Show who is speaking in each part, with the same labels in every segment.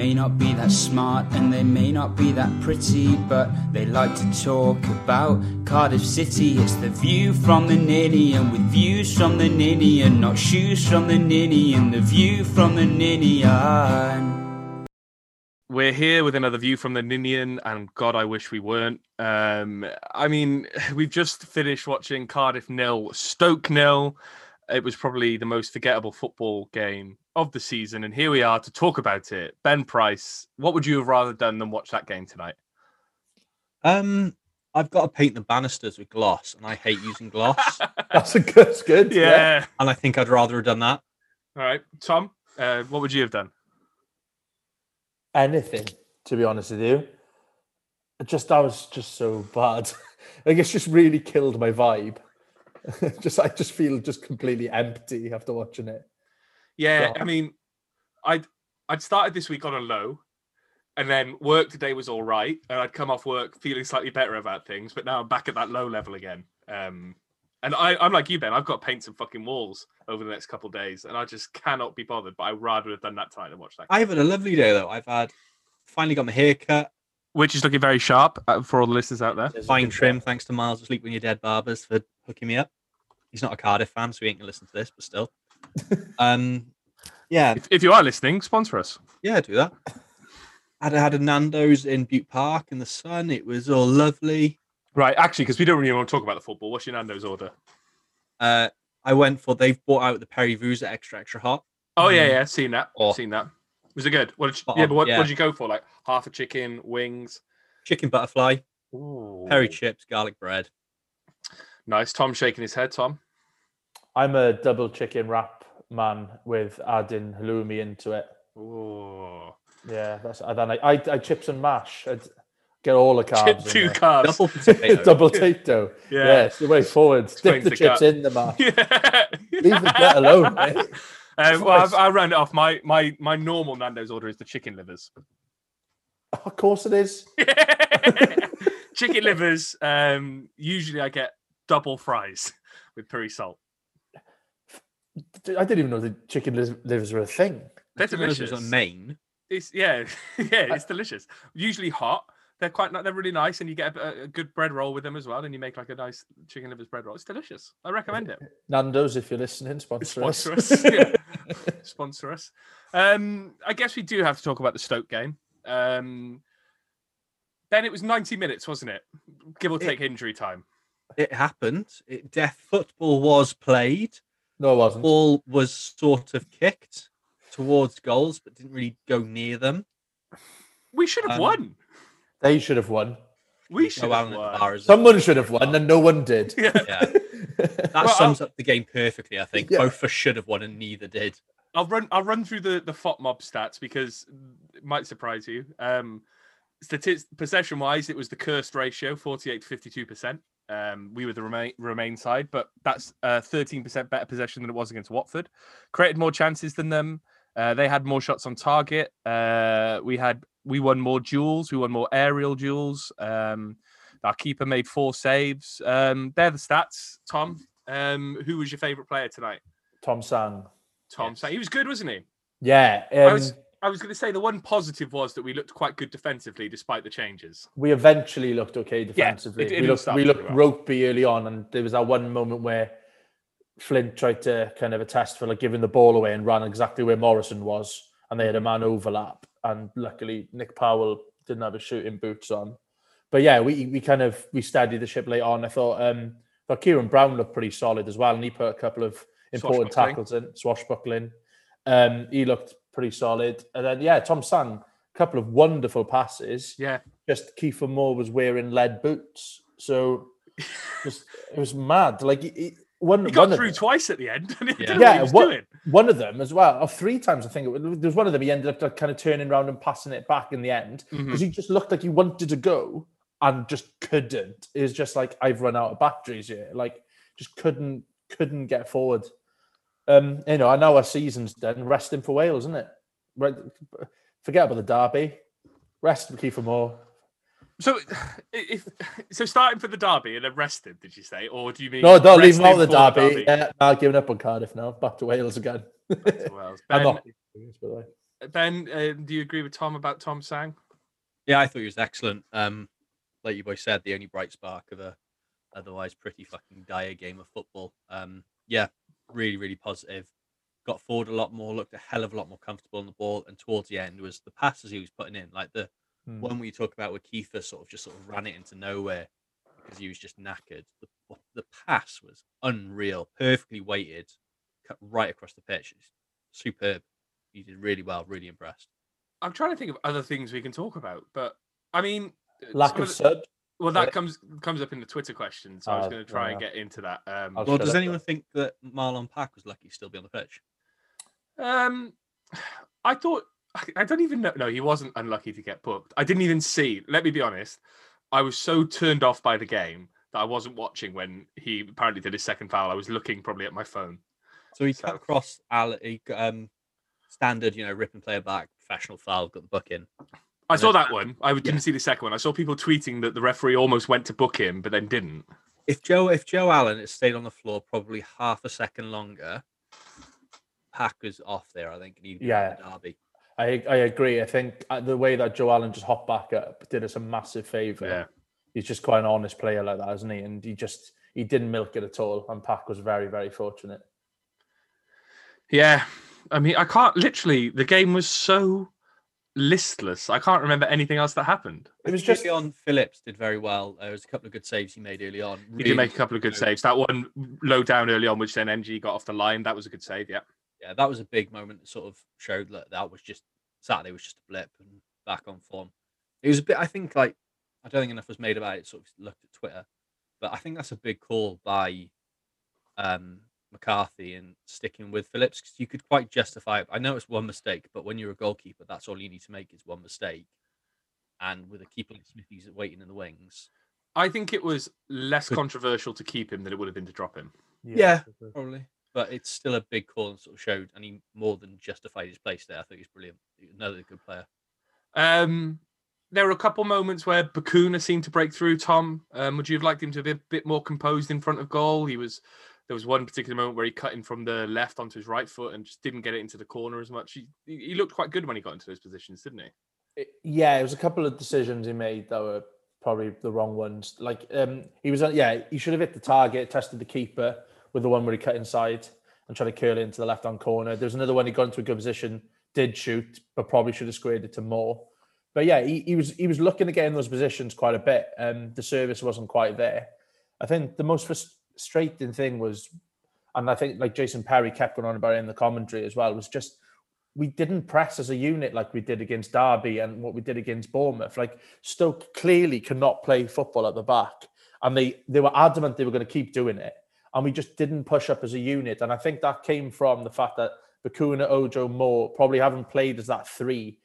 Speaker 1: may not be that smart and they may not be that pretty, but they like to talk about Cardiff City. It's the view from the Ninian with views from the Ninian, not shoes from the Ninian, the view from the Ninian.
Speaker 2: We're here with another view from the Ninian, and God, I wish we weren't. Um, I mean, we've just finished watching Cardiff nil, Stoke nil. It was probably the most forgettable football game of the season, and here we are to talk about it. Ben Price, what would you have rather done than watch that game tonight?
Speaker 3: Um, I've got to paint the banisters with gloss, and I hate using gloss.
Speaker 4: That's a good. That's good.
Speaker 2: Yeah.
Speaker 3: and I think I'd rather have done that.
Speaker 2: All right, Tom, uh, what would you have done?
Speaker 4: Anything, to be honest with you. Just that was just so bad. like it's just really killed my vibe. just I just feel just completely empty after watching it.
Speaker 2: Yeah,
Speaker 4: Yeah.
Speaker 2: I mean, I'd I'd started this week on a low, and then work today was all right, and I'd come off work feeling slightly better about things, but now I'm back at that low level again. Um, and I, I'm like you, Ben. I've got to paint some fucking walls over the next couple of days, and I just cannot be bothered. But I'd rather have done that tonight than watch that.
Speaker 3: I've had a lovely day though. I've had finally got my hair cut,
Speaker 2: Which is looking very sharp uh, for all the listeners out there.
Speaker 3: Fine trim. Thanks to Miles of Sleep When You're Dead Barbers for hooking me up. He's not a Cardiff fan, so he ain't gonna listen to this, but still. um, yeah,
Speaker 2: If, if you are listening, sponsor us.
Speaker 3: yeah, do that. I'd had a Nando's in Bute Park in the sun. It was all lovely.
Speaker 2: Right, actually, because we don't really want to talk about the football. What's your Nando's order?
Speaker 3: Uh, I went for they've bought out the Perry Vuza extra extra hot.
Speaker 2: Oh yeah,
Speaker 3: Mm.
Speaker 2: yeah, seen that.
Speaker 3: Oh.
Speaker 2: Seen that. Was it good? What did you, yeah, but what,
Speaker 3: yeah.
Speaker 2: what did you go for? Like half a chicken, wings.
Speaker 3: chicken butterfly,
Speaker 2: Peri
Speaker 3: chips, garlic bread.
Speaker 2: Nice. Tom shaking his head. Tom.
Speaker 4: I'm a double chicken wrap man with adding halloumi into it.
Speaker 2: Ooh.
Speaker 4: Yeah, that's and then I I, I chips and mash. I'd get all the
Speaker 2: Chip
Speaker 4: carbs. in
Speaker 2: two carbs.
Speaker 3: Double potato.
Speaker 4: double potato.
Speaker 2: Yeah.
Speaker 4: Yeah, it's the way forward.
Speaker 2: Explains
Speaker 4: Dip the
Speaker 2: the
Speaker 4: chips
Speaker 2: gut.
Speaker 4: in the mash.
Speaker 2: Yeah.
Speaker 4: Leave the gut alone. mate.
Speaker 2: Um, well, I've, I'll round it off. My my my normal Nando's order is the chicken livers.
Speaker 4: Of course it is.
Speaker 2: chicken livers. Um, usually I get double fries with peri salt.
Speaker 4: I didn't even know the chicken livers were a thing.
Speaker 2: They're
Speaker 3: Didn't realise it
Speaker 2: delicious.
Speaker 3: on Maine.
Speaker 2: It's yeah, yeah, it's delicious. Usually hot. They're quite ni- they're really nice, and you get a, a good bread roll with them as well. And you make like a nice chicken livers bread roll. It's delicious. I recommend it.
Speaker 4: Nando's, if you're listening, sponsor,
Speaker 2: Sponsor
Speaker 4: us.
Speaker 2: us. yeah. Sponsor us. Um, I guess we do have to talk about the Stoke game. Um, Ben, it was 90 minutes, wasn't it? Give or
Speaker 3: It-
Speaker 2: take injury time.
Speaker 3: It happened. It deaf football was played.
Speaker 4: No, it wasn't.
Speaker 3: Ball was sort of kicked towards goals, but didn't really go near them.
Speaker 2: We should have
Speaker 3: Um,
Speaker 2: won.
Speaker 4: They should have won.
Speaker 2: We should
Speaker 3: out
Speaker 2: have won.
Speaker 3: bars.
Speaker 4: Someone should have won, and no one did.
Speaker 2: Yeah.
Speaker 3: Yeah, that
Speaker 2: Well,
Speaker 3: sums up the game perfectly. I think
Speaker 4: Yeah.
Speaker 3: both of us should have won, and neither did.
Speaker 2: I'll run. I'll run through the the FotMob stats because it might surprise you. Um, statis- possession wise, it was the cursed ratio, forty eight to fifty two percent. Um, we were the remain remain side, but that's uh thirteen percent better possession than it was against Watford. Created more chances than them. Uh, they had more shots on target. Uh, we had we won more duels. We won more aerial duels. Um, our keeper made four saves. Um, they're the stats. Tom, um, who was your favourite player tonight?
Speaker 4: Tom Sang.
Speaker 2: Tom,
Speaker 3: Yes.
Speaker 2: Sang. he was good, wasn't he?
Speaker 4: Yeah,
Speaker 2: I
Speaker 4: um,
Speaker 2: was I was going to say the one positive was that we looked quite good defensively despite the changes.
Speaker 4: we eventually looked okay defensively.
Speaker 2: Yeah, it
Speaker 4: we
Speaker 2: didn't
Speaker 4: looked we looked
Speaker 2: well.
Speaker 4: ropey early on, and there was that one moment where Flint tried to kind of attest for like giving the ball away and ran exactly where Morrison was, and they had a man overlap. And luckily, Nick Powell didn't have his shooting boots on. But yeah, we we kind of we steadied the ship late on. I thought um, thought Ciaron Brown looked pretty solid as well, and he put a couple of important tackles in, swashbuckling. Um, he looked pretty solid, and then yeah, Tom Sang, a couple of wonderful passes
Speaker 2: Yeah,
Speaker 4: just Kiefer Moore was wearing lead boots. So just it was mad. Like he, he- one,
Speaker 2: he got
Speaker 4: one,
Speaker 2: through
Speaker 4: of
Speaker 2: twice at the end.
Speaker 3: Yeah.
Speaker 4: Yeah,
Speaker 2: what he was
Speaker 4: what-
Speaker 2: doing.
Speaker 4: one of them as well, or three times I think it was, there was one of them. He ended up like, kind of turning around and passing it back in the end
Speaker 2: mm-hmm.
Speaker 4: because he just looked like he wanted to go and just couldn't. It was just like I've run out of batteries here. Like just couldn't couldn't get forward. Um, you know, I know our season's done. Resting for Wales, isn't it? Forget about the derby. Rest for Kiefer Moore.
Speaker 2: So, if so, starting for the derby and then rested, did you say, or do you mean
Speaker 4: No, don't leave him out the
Speaker 2: for
Speaker 4: derby. Yeah, I've given up on Cardiff now. Back to Wales again.
Speaker 2: Back to Wales.
Speaker 4: I'm
Speaker 2: Ben,
Speaker 4: not. By the way.
Speaker 2: Ben, uh, do you agree with Tom about Tom Sang?
Speaker 3: Yeah, I thought he was excellent. Um, like you boys said, the only bright spark of a otherwise pretty fucking dire game of football. Um, yeah, really, really positive. Got forward a lot more, looked a hell of a lot more comfortable on the ball, and towards the end was the passes he was putting in, like the
Speaker 4: Hmm.
Speaker 3: one we talk about with Kiefer, sort of just sort of ran it into nowhere because he was just knackered. The, the pass was unreal, perfectly weighted, cut right across the pitch. It's superb. He did really well. Really impressed.
Speaker 2: I'm trying to think of other things we can talk about, but I mean,
Speaker 4: Lack
Speaker 2: some
Speaker 4: of
Speaker 2: the-
Speaker 4: sub.
Speaker 2: Well, that comes comes up in the Twitter question, so I was
Speaker 4: Oh,
Speaker 2: going to try and get into that. Um,
Speaker 3: Well, does anyone
Speaker 4: then.
Speaker 3: think that Marlon Pack was lucky to still be on the pitch?
Speaker 2: Um, I thought I- I don't even know. No, he wasn't unlucky to get booked. I didn't even see. Let me be honest. I was so turned off by the game that I wasn't watching when he apparently did his second foul. I was looking probably at my phone.
Speaker 3: So he
Speaker 2: So-
Speaker 3: cut across Al, he, um, standard, you know, rip and player back, professional foul, got the book in.
Speaker 2: I saw that one. I didn't see the second one. I saw people tweeting that the referee almost went to book him, but then didn't.
Speaker 3: If Joe, if Joe Allen had stayed on the floor probably half a second longer, Pack was off there. I think. and he'd been
Speaker 4: Yeah.
Speaker 3: derby.
Speaker 4: I I agree. I think uh, the way that Joe Allen just hopped back up did us a massive favour.
Speaker 2: Yeah.
Speaker 4: He's just quite an honest player like that, isn't he? And he just he didn't milk it at all. And Pack was very very fortunate.
Speaker 2: Yeah, I mean, I can't literally. The game was so listless. I can't remember anything else that happened.
Speaker 4: It was just
Speaker 3: on Phillips did very well. There was a couple of good saves he made early on.
Speaker 2: He
Speaker 3: Really
Speaker 2: did make a couple of good
Speaker 3: good.
Speaker 2: saves. That one low down early on, which then MG got off the line. That was a good save. Yeah.
Speaker 3: yeah, that was a big moment that sort of showed that that was just Saturday was just a blip and back on form. It was a bit. I think like I don't think enough was made about it. Sort of looked at Twitter, but I think that's a big call by um, McCarthy and sticking with Phillips because you could quite justify it. I know it's one mistake, but when you're a goalkeeper, that's all you need to make is one mistake. And with a keeper like Smithies waiting in the wings,
Speaker 2: I think it was less
Speaker 3: Good.
Speaker 2: controversial to keep him than it would have been to drop him.
Speaker 3: Yeah. probably, but it's still a big call and sort of showed, and he more than justified his place there. I think he's brilliant. Another good player.
Speaker 2: Um, there were a couple moments where Bacuna seemed to break through. Tom, um, would you have liked him to be a bit more composed in front of goal? He was. There was one particular moment where he cut in from the left onto his right foot and just didn't get it into the corner as much. He, he looked quite good when he got into those positions, didn't he?
Speaker 4: It- yeah, it was a couple of decisions he made that were probably the wrong ones. Like um, he was, yeah, he should have hit the target, tested the keeper with the one where he cut inside and tried to curl it into the left hand corner. There's another one he got into a good position, did shoot, but probably should have squared it to more. But yeah, he, he was he was looking to get in those positions quite a bit. Um, the service wasn't quite there. I think the most frustrating thing was, and I think like Jason Perry kept going on about it in the commentary as well, was just we didn't press as a unit like we did against Derby and what we did against Bournemouth. Like Stoke clearly cannot play football at the back, and they they were adamant they were going to keep doing it, and we just didn't push up as a unit. And I think that came from the fact that Bacuna, Ojo, Moore probably haven't played as that three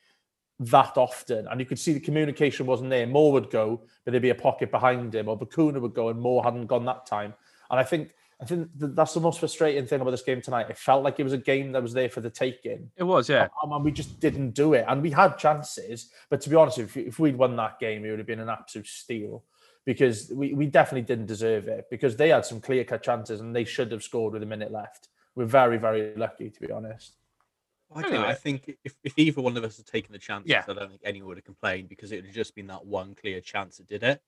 Speaker 4: that often, and you could see the communication wasn't there. Moore would go, but there'd be a pocket behind him, or Bacuna would go, and Moore hadn't gone that time. And I think I think that's the most frustrating thing about this game tonight. It felt like it was a game that was there for the taking.
Speaker 2: It was, yeah.
Speaker 4: Um, and we just didn't do it. And we had chances, but to be honest, if, if we'd won that game, it would have been an absolute steal because we, we definitely didn't deserve it because they had some clear cut chances and they should have scored with a minute left. We're very, very lucky, to be honest.
Speaker 3: I don't know. I think if, if either one of us had taken the chances,
Speaker 2: Yeah.
Speaker 3: I don't think anyone would have complained because it would have just been that one clear chance that did it.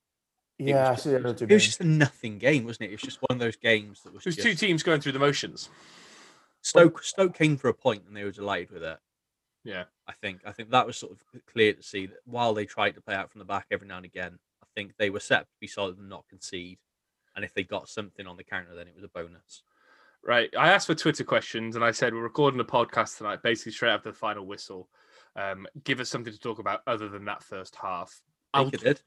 Speaker 3: Was
Speaker 4: Yeah, I
Speaker 3: just-
Speaker 4: see. I know
Speaker 3: It was just a nothing game, wasn't it? It was just one of those games that was,
Speaker 2: It was
Speaker 3: just
Speaker 2: two teams going through the motions.
Speaker 3: Stoke. Stoke came for a point and they were delighted with it.
Speaker 2: Yeah.
Speaker 3: I think. I think that was sort of clear to see that while they tried to play out from the back every now and again, I think they were set to be solid and not concede. And if they got something on the counter, then it was a bonus.
Speaker 2: Right. I asked for Twitter questions and I said, we're recording a podcast tonight, basically straight after the final whistle. Um, give us something to talk about other than that first half. I'll-
Speaker 3: Baker did.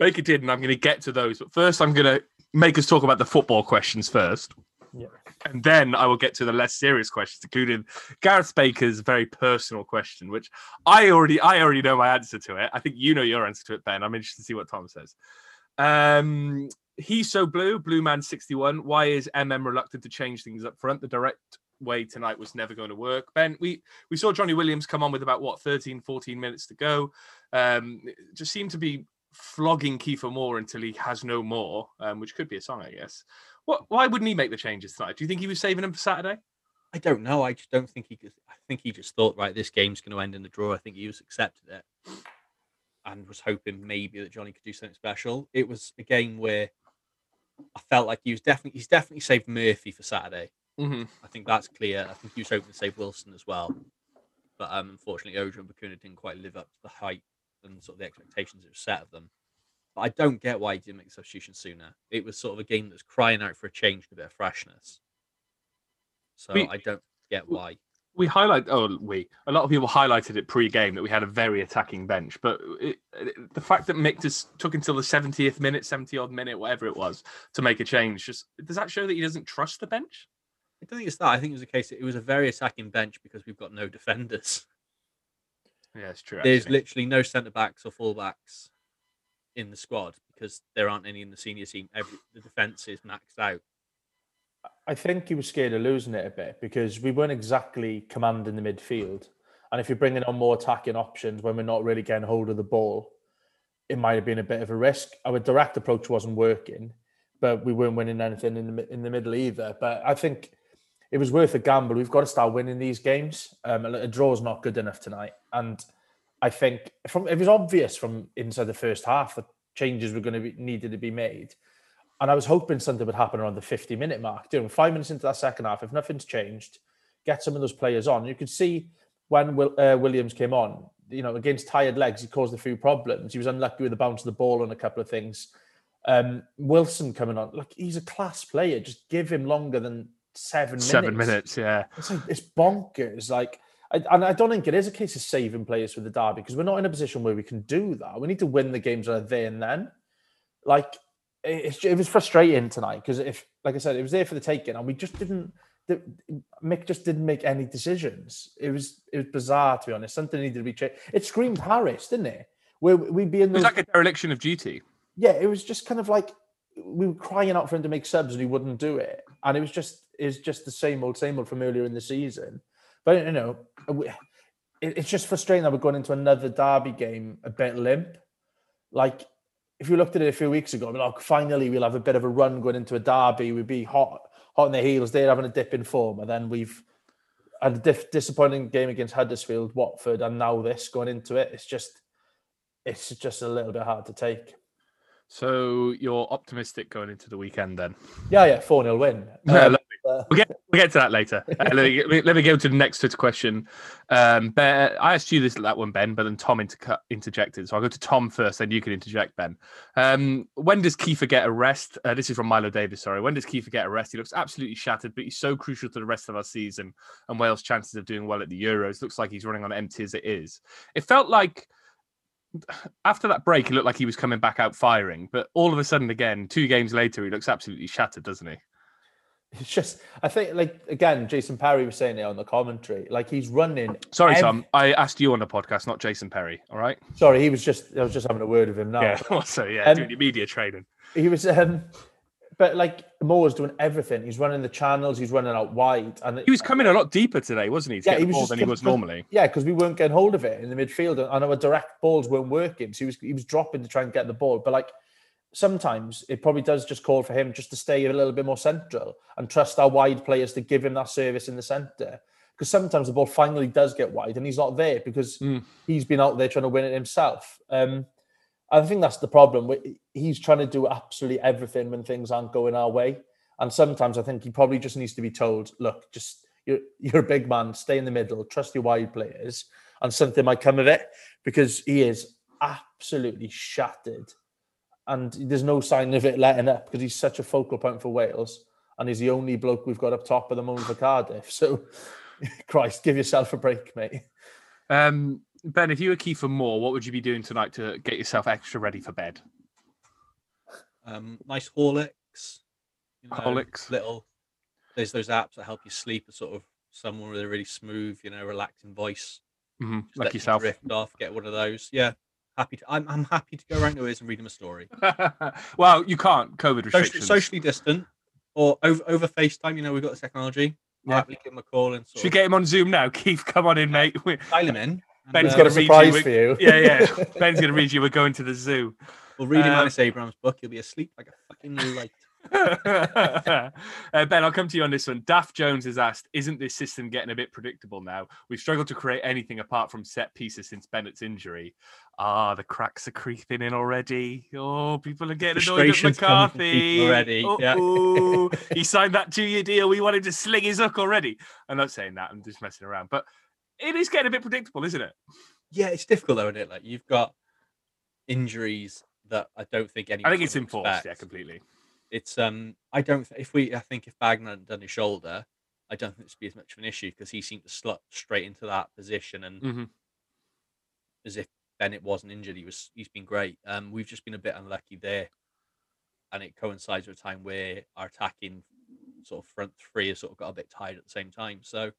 Speaker 2: Baker did, and I'm going to get to those. But first, I'm going to make us talk about the football questions first.
Speaker 4: Yeah.
Speaker 2: And then I will get to the less serious questions, including Gareth Baker's very personal question, which I already I already know my answer to it. I think you know your answer to it, Ben. I'm interested to see what Tom says. Um, he's so blue, Blue Man 61. Why is MM reluctant to change things up front? The direct way tonight was never going to work. Ben, we we saw Johnny Williams come on with about what 13, 14 minutes to go. Um, just seemed to be flogging Kiefer Moore until he has no more, um, which could be a song, I guess. What? Why wouldn't he make the changes tonight? Do you think he was saving them for Saturday?
Speaker 3: I don't know. I just don't think he could. I think he just thought, right, this game's going to end in the draw. I think he just accepted it and was hoping maybe that Johnny could do something special. It was a game where I felt like he was definitely he's definitely saved Murphy for Saturday.
Speaker 2: Mm-hmm.
Speaker 3: I think that's clear. I think he was hoping to save Wilson as well, but um, unfortunately, Ojo and Bacuna didn't quite live up to the height and sort of the expectations that were set of them. But I don't get why he didn't make the substitution sooner. It was sort of a game that was crying out for a change and a bit of freshness. So
Speaker 2: We-
Speaker 3: I don't get why.
Speaker 2: we highlight oh we a lot of people highlighted it pre-game that we had a very attacking bench but it, it- the fact that mick just took until the 70th minute 70 odd minute whatever it was to make a change just does that show that he doesn't trust the bench
Speaker 3: I don't think it's that. I think it was a case. It was a very attacking bench because we've got no defenders.
Speaker 2: Yeah it's true
Speaker 3: There's
Speaker 2: actually.
Speaker 3: literally no centre backs or full backs in the squad because there aren't any in the senior team. Every the defence is maxed out.
Speaker 4: I think he was scared of losing it a bit because we weren't exactly commanding the midfield. And if you're bringing on more attacking options when we're not really getting hold of the ball, it might have been a bit of a risk. Our direct approach wasn't working, but we weren't winning anything in the in the middle either. But I think it was worth a gamble. We've got to start winning these games. Um, a a is not good enough tonight, and I think from it was obvious from inside the first half that changes were going to be needed to be made. And I was hoping something would happen around the 50 minute mark. Know, five minutes into that second half, if nothing's changed, get some of those players on. You could see when Will, uh, Williams came on, you know, against tired legs, he caused a few problems. He was unlucky with the bounce of the ball and a couple of things. Um, Wilson coming on, look, he's a class player. Just give him longer than seven minutes.
Speaker 2: seven minutes yeah
Speaker 4: It's like it's bonkers. Like, I, and I don't think it is a case of saving players for the derby because we're not in a position where we can do that. We need to win the games right there and then. Like, it, it was frustrating tonight because if, like I said, it was there for the taking, and we just didn't. The, Mick just didn't make any decisions. It was it was bizarre to be honest. Something needed to be changed. It screamed Harris, didn't it? Where we'd be in
Speaker 2: it was like a dereliction of duty
Speaker 4: yeah, it was just kind of like we were crying out for him to make subs and he wouldn't do it, and it was just was just the same old same old from earlier in the season. But you know, it's just frustrating that we're going into another derby game a bit limp. Like if you looked at it a few weeks ago, we're like finally we'll have a bit of a run going into a derby. We'd be hot hot on their heels. They're having a dip in form, and then we've had a diff, disappointing game against Huddersfield, Watford, and now this going into it. It's just it's just a little bit hard to take.
Speaker 2: so you're optimistic going into the weekend then
Speaker 4: Yeah, yeah, 4 0 win. Um,
Speaker 2: We'll get we'll get to that later. Uh, let, me, let me- go to the next Twitter question. Um, ben, I asked you this that one, Ben, but then Tom inter- interjected. So I'll go to Tom first, then you can interject, Ben. Um, when does Kiefer get a rest? Uh, this is from Milo Davis. Sorry, when does Kiefer get a rest? He looks absolutely shattered, but he's so crucial to the rest of our season and Wales' chances of doing well at the Euros. Looks like he's running on empty as it is. It felt like after that break, he looked like he was coming back out firing, but all of a sudden, again, two games later, he looks absolutely shattered, doesn't he?
Speaker 4: It's just, I think, like, again, Jason Perry was saying it on the commentary. Like, he's running.
Speaker 2: Sorry,
Speaker 4: ev-
Speaker 2: Tom. I asked you on the podcast, not Jason Perry. All right.
Speaker 4: Sorry, he was just, I was just having a word with him now.
Speaker 2: Yeah. Also, yeah,
Speaker 4: Um,
Speaker 2: doing your media training.
Speaker 4: He was, um, but like, Moore's doing everything. He's running the channels, he's running out wide. And
Speaker 2: He was coming a lot deeper today, wasn't he? To
Speaker 4: Yeah, he was just
Speaker 2: than he was normally.
Speaker 4: Yeah, because we weren't getting hold of it in the midfield, and our direct balls weren't working. So he was he was dropping to try and get the ball. But like sometimes it probably does just call for him just to stay a little bit more central and trust our wide players to give him that service in the centre. Because sometimes the ball finally does get wide and he's not there because
Speaker 2: Mm.
Speaker 4: he's been out there trying to win it himself. Um, I think that's the problem. He's trying to do absolutely everything when things aren't going our way. And sometimes I think he probably just needs to be told, look, just you're you're a big man, stay in the middle, trust your wide players, and something might come of it because he is absolutely shattered. And there's no sign of it letting up because he's such a focal point for Wales. And he's the only bloke we've got up top at the moment for Cardiff. So Christ, give yourself a break, mate.
Speaker 2: Um, ben, if you were Kiefer Moore, what would you be doing tonight to get yourself extra ready for bed?
Speaker 3: Um, nice Horlicks. You know,
Speaker 2: Horlicks.
Speaker 3: Little. There's those apps that help you sleep. A sort of someone with a really smooth, you know, relaxing voice.
Speaker 2: Mhm, Like
Speaker 3: let you
Speaker 2: yourself.
Speaker 3: drift off. Get one of those. Yeah. Happy. To, I'm. I'm happy to go around to his and read him a story.
Speaker 2: well, you can't. COVID
Speaker 3: Socially,
Speaker 2: restrictions.
Speaker 3: socially distant, or over over FaceTime. You know, we've got the technology.
Speaker 2: Yeah.
Speaker 3: Happily give him a call and
Speaker 2: Should we
Speaker 3: of
Speaker 2: get him on Zoom now? Keith, come on in, mate. We-
Speaker 3: dial him in. and,
Speaker 2: Ben's
Speaker 3: uh,
Speaker 4: got a
Speaker 2: read
Speaker 4: surprise for you.
Speaker 2: Yeah, yeah. Ben's going to read you. We're going to the zoo.
Speaker 3: We'll read him
Speaker 2: Um,
Speaker 3: Alice Abrams' book. He'll be asleep like a fucking light.
Speaker 2: uh, ben, I'll come to you on this one. Daft Jones has asked, "Isn't this system getting a bit predictable now? We've struggled to create anything apart from set pieces since Bennett's injury. Ah, the cracks are creeping in already. Oh, people are getting annoyed at
Speaker 3: Frustration's coming from
Speaker 2: McCarthy
Speaker 3: already, yeah.
Speaker 2: He signed that two-year deal. We wanted to sling his hook already. I'm not saying that. I'm just messing around, but it is getting a bit predictable, isn't it?
Speaker 3: Yeah, it's difficult though, isn't it? Like you've got injuries that I don't think anyone.
Speaker 2: I think it's enforced. Yeah, completely.
Speaker 3: It's um, I don't. th- If we, I think if Bagan hadn't done his shoulder, I don't think this would be as much of an issue because he seemed to slot straight into that position and
Speaker 2: Mhm.
Speaker 3: as if Bennett wasn't injured, he was. He's been great. Um, we've just been a bit unlucky there, and it coincides with a time where our attacking sort of front three has sort of got a bit tired at the same time. So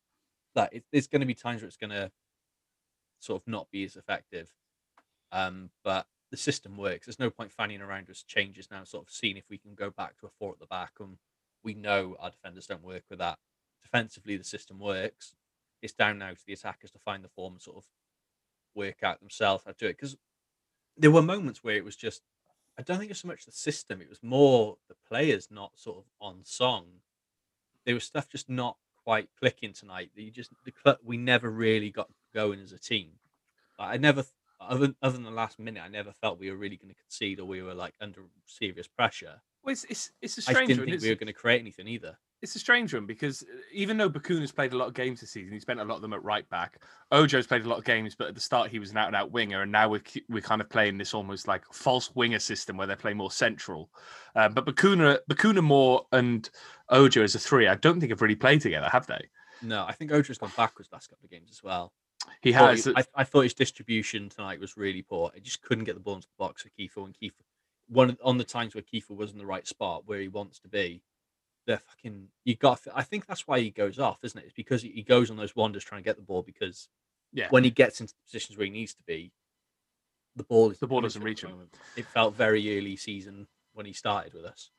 Speaker 3: that it, there's going to be times where it's going to sort of not be as effective. Um, but the system works. There's no point fanning around with changes now, sort of seeing if we can go back to a four at the back. And we know our defenders don't work with that. Defensively, the system works. It's down now to the attackers to find the form and sort of work out themselves how to do it. Because there were moments where it was just, I don't think it's so much the system, it was more the players not sort of on song. There was stuff just not quite clicking tonight. You just, the we never really got going as a team. I never, other, other than the last minute, I never felt we were really going to concede or we were like under serious pressure.
Speaker 2: Well, it's, it's, it's a strange I
Speaker 3: didn't
Speaker 2: one.
Speaker 3: think
Speaker 2: It's,
Speaker 3: we were going to create anything either.
Speaker 2: it's a strange one because uh, even though Bakun has played a lot of games this season, he spent a lot of them at right back. Ojo's played a lot of games, but at the start he was an out and out winger, and now we're we're kind of playing this almost like false winger system where they play more central. Um, but Bacuna, Bacuna more and Ojo as a three, I don't think have really played together, have they?
Speaker 3: No, I think Ojo's gone backwards last couple of games as well.
Speaker 2: He has.
Speaker 3: I, I thought his distribution tonight was really poor. He just couldn't get the ball into the box for Kiefer And Kiefer one on the times where Kiefer was in the right spot where he wants to be. They're fucking. You got. I think that's why he goes off, isn't it? It's because he he goes on those wanders trying to get the ball because
Speaker 2: Yeah.
Speaker 3: when he gets into the positions where he needs to be, the ball is
Speaker 2: The ball doesn't reach him.
Speaker 3: It felt very early season when he started with us.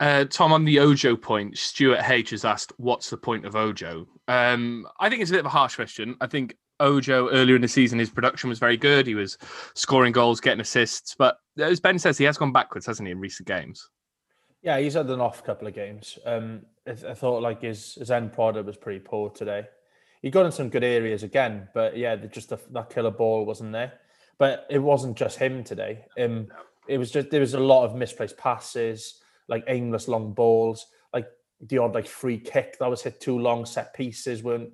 Speaker 2: Uh, Tom, on the Ojo point, Stuart H has asked, "What's the point of Ojo?" Um, I think it's a bit of a harsh question. I think Ojo earlier in the season, his production was very good. He was scoring goals, getting assists, but as Ben says, he has gone backwards, hasn't he, in recent games?
Speaker 4: Yeah, he's had an off couple of games. Um, I, I thought like his his end product was pretty poor today. He got in some good areas again, but yeah, just the, that killer ball wasn't there. But it wasn't just him today. Um, it was just there was a lot of misplaced passes, like aimless long balls, like the odd like free kick that was hit too long. Set pieces weren't.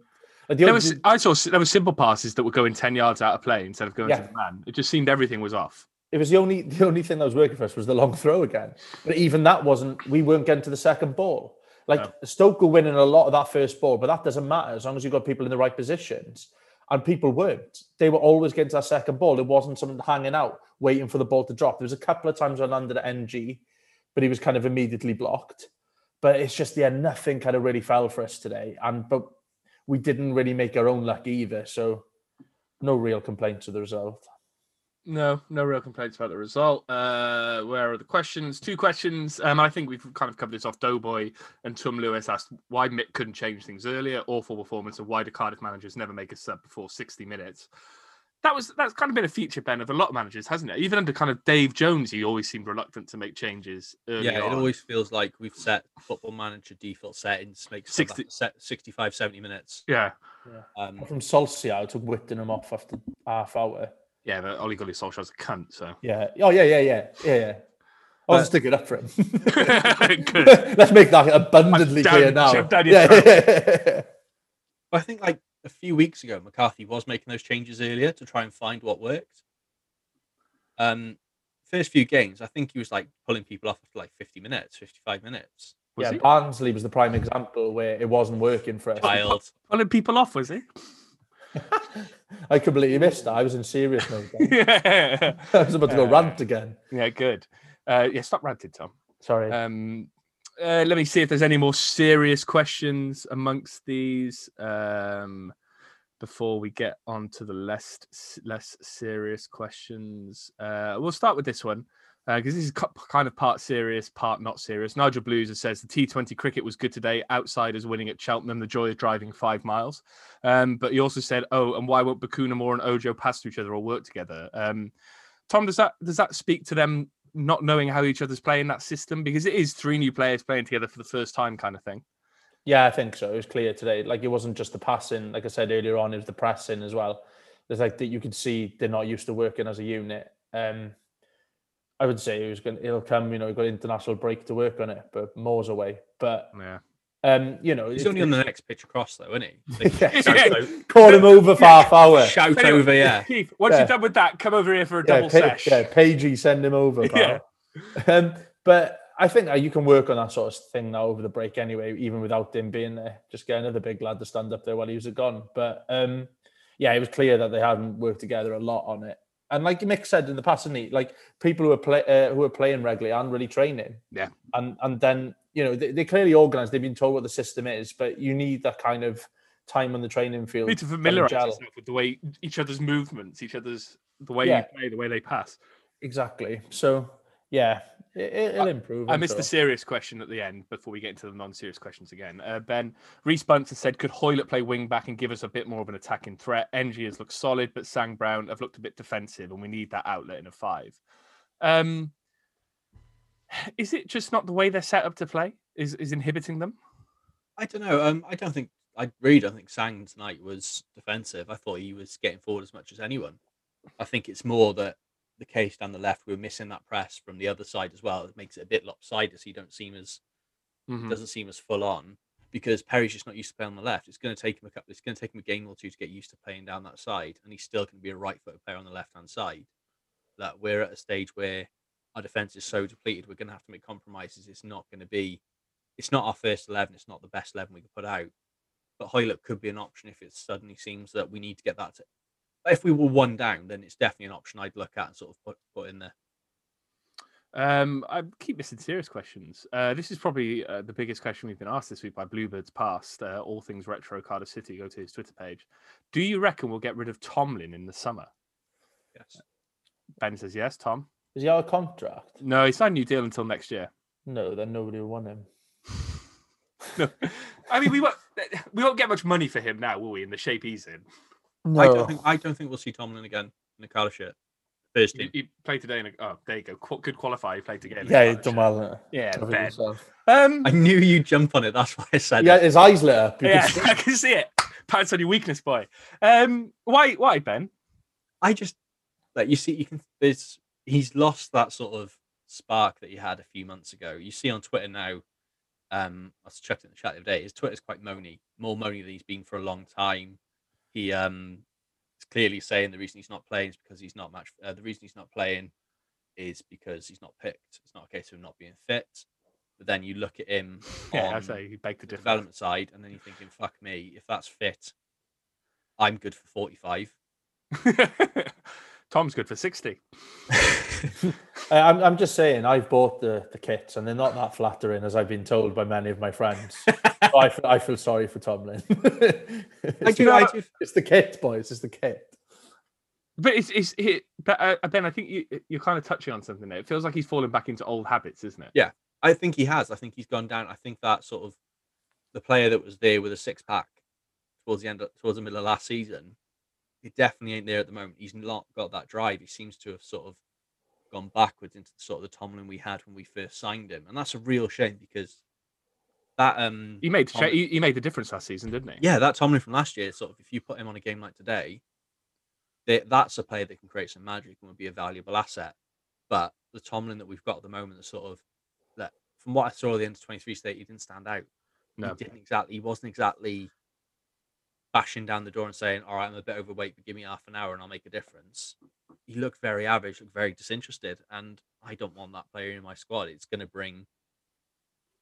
Speaker 4: Like the
Speaker 2: There was, I saw there were simple passes that were going ten yards out of play instead of going
Speaker 4: Yeah.
Speaker 2: to the man. It just seemed everything was off.
Speaker 4: it was the only the only thing that was working for us was the long throw again. But even that wasn't. We weren't getting to the second ball. Like Stoke were winning a lot of that first ball, but that doesn't matter as long as you've got people in the right positions. And people weren't. They were always getting to that second ball. It wasn't someone hanging out waiting for the ball to drop. There was a couple of times when under the NG, but he was kind of immediately blocked. But it's just yeah, nothing kind of really fell for us today. And but we didn't really make our own luck either. So no real complaints with the result.
Speaker 2: No, no real complaints about the result. Uh, where are the questions? Two questions. Um, I think we've kind of covered this off. Doughboy and Tom Lewis asked why Mick couldn't change things earlier. Awful performance, and why do Cardiff managers never make a sub before 60 minutes? That was that's kind of been a feature, Ben, of a lot of managers, hasn't it? Even under kind of Dave Jones, he always seemed reluctant to make changes early
Speaker 3: yeah,
Speaker 2: on.
Speaker 3: it always feels like we've set football manager default settings, make
Speaker 2: 60
Speaker 3: 60, set 65, 70 minutes.
Speaker 2: Yeah,
Speaker 3: Um,
Speaker 4: From Solskjaer to Whittingham off after half hour.
Speaker 2: yeah, but Oli Gully Solskjaer's a cunt, so.
Speaker 4: Yeah. Oh yeah, yeah, yeah, yeah, yeah. I'll
Speaker 2: But-
Speaker 4: just stick it up for him. Let's make that abundantly
Speaker 2: Down-
Speaker 4: clear now.
Speaker 2: shove
Speaker 4: yeah, yeah.
Speaker 3: I think like a few weeks ago, McCarthy was making those changes earlier to try and find what worked. Um, first few games, I think he was like pulling people off after like 50 minutes, 55 minutes.
Speaker 2: Was
Speaker 4: yeah,
Speaker 2: he?
Speaker 4: Barnsley was the prime example where it wasn't working for us.
Speaker 3: Child.
Speaker 2: Pulling people off, was he?
Speaker 4: I completely missed that. I was in serious mode. then.
Speaker 2: yeah.
Speaker 4: I was about to go
Speaker 2: Uh,
Speaker 4: rant again.
Speaker 2: Yeah, good. Uh, yeah, stop ranting, Tom.
Speaker 4: Sorry.
Speaker 2: Um, uh, let me see if there's any more serious questions amongst these um, before we get on to the less less serious questions. Uh, we'll start with this one because this is kind of part serious, part not serious. Nigel Blues says the T20 cricket was good today. Outsiders winning at Cheltenham. The joy of driving five miles. Um, but he also said, "Oh, and why won't Bacuna Moore and Ojo pass to each other or work together?" Um, Tom, does that does that speak to them not knowing how each other's playing that system because it is three new players playing together for the first time kind of thing.
Speaker 4: Yeah, I think so. It was clear today. Like it wasn't just the passing, like I said earlier on, it was the pressing as well. There's like that you could see they're not used to working as a unit. Um, I would say it was going. It'll come. You know, you've got international break to work on it, but more's away. But
Speaker 2: Yeah.
Speaker 4: Um, you know,
Speaker 3: He's
Speaker 4: it-
Speaker 3: only on the next pitch across, though, isn't he? Like,
Speaker 4: Yeah.
Speaker 3: shout,
Speaker 4: call him over for half hour.
Speaker 3: shout
Speaker 2: Anyway,
Speaker 3: over, yeah.
Speaker 2: Keith, once
Speaker 4: Yeah.
Speaker 2: you're done with that, come over here for a
Speaker 4: Yeah,
Speaker 2: double
Speaker 4: Pa-
Speaker 2: sesh.
Speaker 4: yeah, Pagey, send him over.
Speaker 2: Yeah.
Speaker 4: Um, but I think uh, you can work on that sort of thing now over the break anyway, even without him being there. Just get another big lad to stand up there while he was gone. But um, yeah, it was clear that they hadn't worked together a lot on it. And like Mick said in the past, isn't he? Like people who are play uh, who are playing regularly aren't really training.
Speaker 2: Yeah.
Speaker 4: And and then you know they, they're clearly organised. They've been told what the system is, but you need that kind of time on the training field.
Speaker 2: You need to familiarize yourself with the way each other's movements, each other's the way
Speaker 4: Yeah.
Speaker 2: you play, the way they pass.
Speaker 4: Exactly. So yeah, it, it'll improve.
Speaker 2: I
Speaker 4: I'm
Speaker 2: missed the serious question at the end before we get into the non-serious questions again. Uh, ben Reese Bunsen said, "Could Hoilett play wing back and give us a bit more of an attacking threat? NG has looked solid, but Sang Brown have looked a bit defensive, and we need that outlet in a five. Um, is it just not the way they're set up to play? Is is inhibiting them?
Speaker 3: I don't know. Um, I don't think I really don't think Sang tonight was defensive. I thought he was getting forward as much as anyone. I think it's more that the case down the left we were missing that press from the other side as well. It makes it a bit lopsided, so you don't seem as
Speaker 2: Mhm.
Speaker 3: doesn't seem as full on because Perry's just not used to playing on the left. It's going to take him a couple. It's going to take him a game or two to get used to playing down that side, and he's still going to be a right-footed player on the left-hand side. That we're at a stage where our defense is so depleted, we're going to have to make compromises. It's not going to be. It's not our first eleven. It's not the best eleven we could put out. But Hoilett could be an option if it suddenly seems that we need to get that. To, if we were one down, then it's definitely an option I'd look at and sort of put put in there.
Speaker 2: Um, I keep missing serious questions. Uh, this is probably uh, the biggest question we've been asked this week by Bluebirds Past. Uh, all things retro Cardiff City. Go to his Twitter page. Do you reckon we'll get rid of Tomlin in the summer?
Speaker 3: Yes.
Speaker 2: Ben says yes. Tom.
Speaker 4: Is he out of contract?
Speaker 2: No, he signed a new deal until next year.
Speaker 4: No, then nobody will want him.
Speaker 2: No, I mean we won't we won't get much money for him now, will we? In the shape he's in.
Speaker 4: No.
Speaker 3: I don't think I don't think we'll see Tomlin again in the Cardiff shirt. First
Speaker 2: He,
Speaker 3: team.
Speaker 2: he played today. In a, oh, there you go. Qu- good qualifier. He played again.
Speaker 4: yeah, he's done well.
Speaker 2: Yeah, Ben. Um,
Speaker 3: I knew you'd jump on it. That's why I said
Speaker 4: Yeah,
Speaker 3: it.
Speaker 4: his eyes lit up.
Speaker 2: Yeah,
Speaker 4: could see-
Speaker 2: I can see it. Pants on your weakness, boy. Um, why? Why, Ben?
Speaker 3: I just like you see, you can. There's he's lost that sort of spark that he had a few months ago. You see on Twitter now. Um, I was checked in the chat the other day. His Twitter's quite moany, more moany than he's been for a long time. He um is clearly saying the reason he's not playing is because he's not match. Uh, the reason he's not playing is because he's not picked. It's not a case of him not being fit. But then you look at him
Speaker 2: Yeah, I
Speaker 3: on
Speaker 2: say he begged the
Speaker 3: the development side, and then you're thinking, "Fuck me, if that's fit, I'm good for 45."
Speaker 2: Tom's good for sixty.
Speaker 4: I- I'm, I'm just saying, I've bought the, the kits and they're not that flattering as I've been told by many of my friends. So I, feel, I feel sorry for Tomlin. it's,
Speaker 3: do-
Speaker 4: the,
Speaker 3: I
Speaker 4: it's the kit, boys. It's the kit.
Speaker 2: But it's it's it, but uh, Ben, I think you you're kind of touching on something there. It feels like he's fallen back into old habits, isn't it?
Speaker 3: Yeah. I think he has. I think he's gone down. I think that sort of the player that was there with a six pack towards the end, of, towards the middle of last season, he definitely ain't there at the moment. He's not got that drive. He seems to have sort of gone backwards into the sort of the Tomlin we had when we first signed him, and that's a real shame because that um
Speaker 2: He made
Speaker 3: Tomlin-
Speaker 2: he, he made the difference last season, didn't he?
Speaker 3: yeah that Tomlin from last year. Sort of if you put him on a game like today, that that's a player that can create some magic and would be a valuable asset. But the Tomlin that we've got at the moment is sort of that from what I saw at the end of 23 state, he didn't stand out.
Speaker 2: No.
Speaker 3: He didn't exactly he wasn't exactly bashing down the door and saying, All right, I'm a bit overweight, but give me half an hour and I'll make a difference. He looked very average, looked very disinterested, and I don't want that player in my squad. It's gonna bring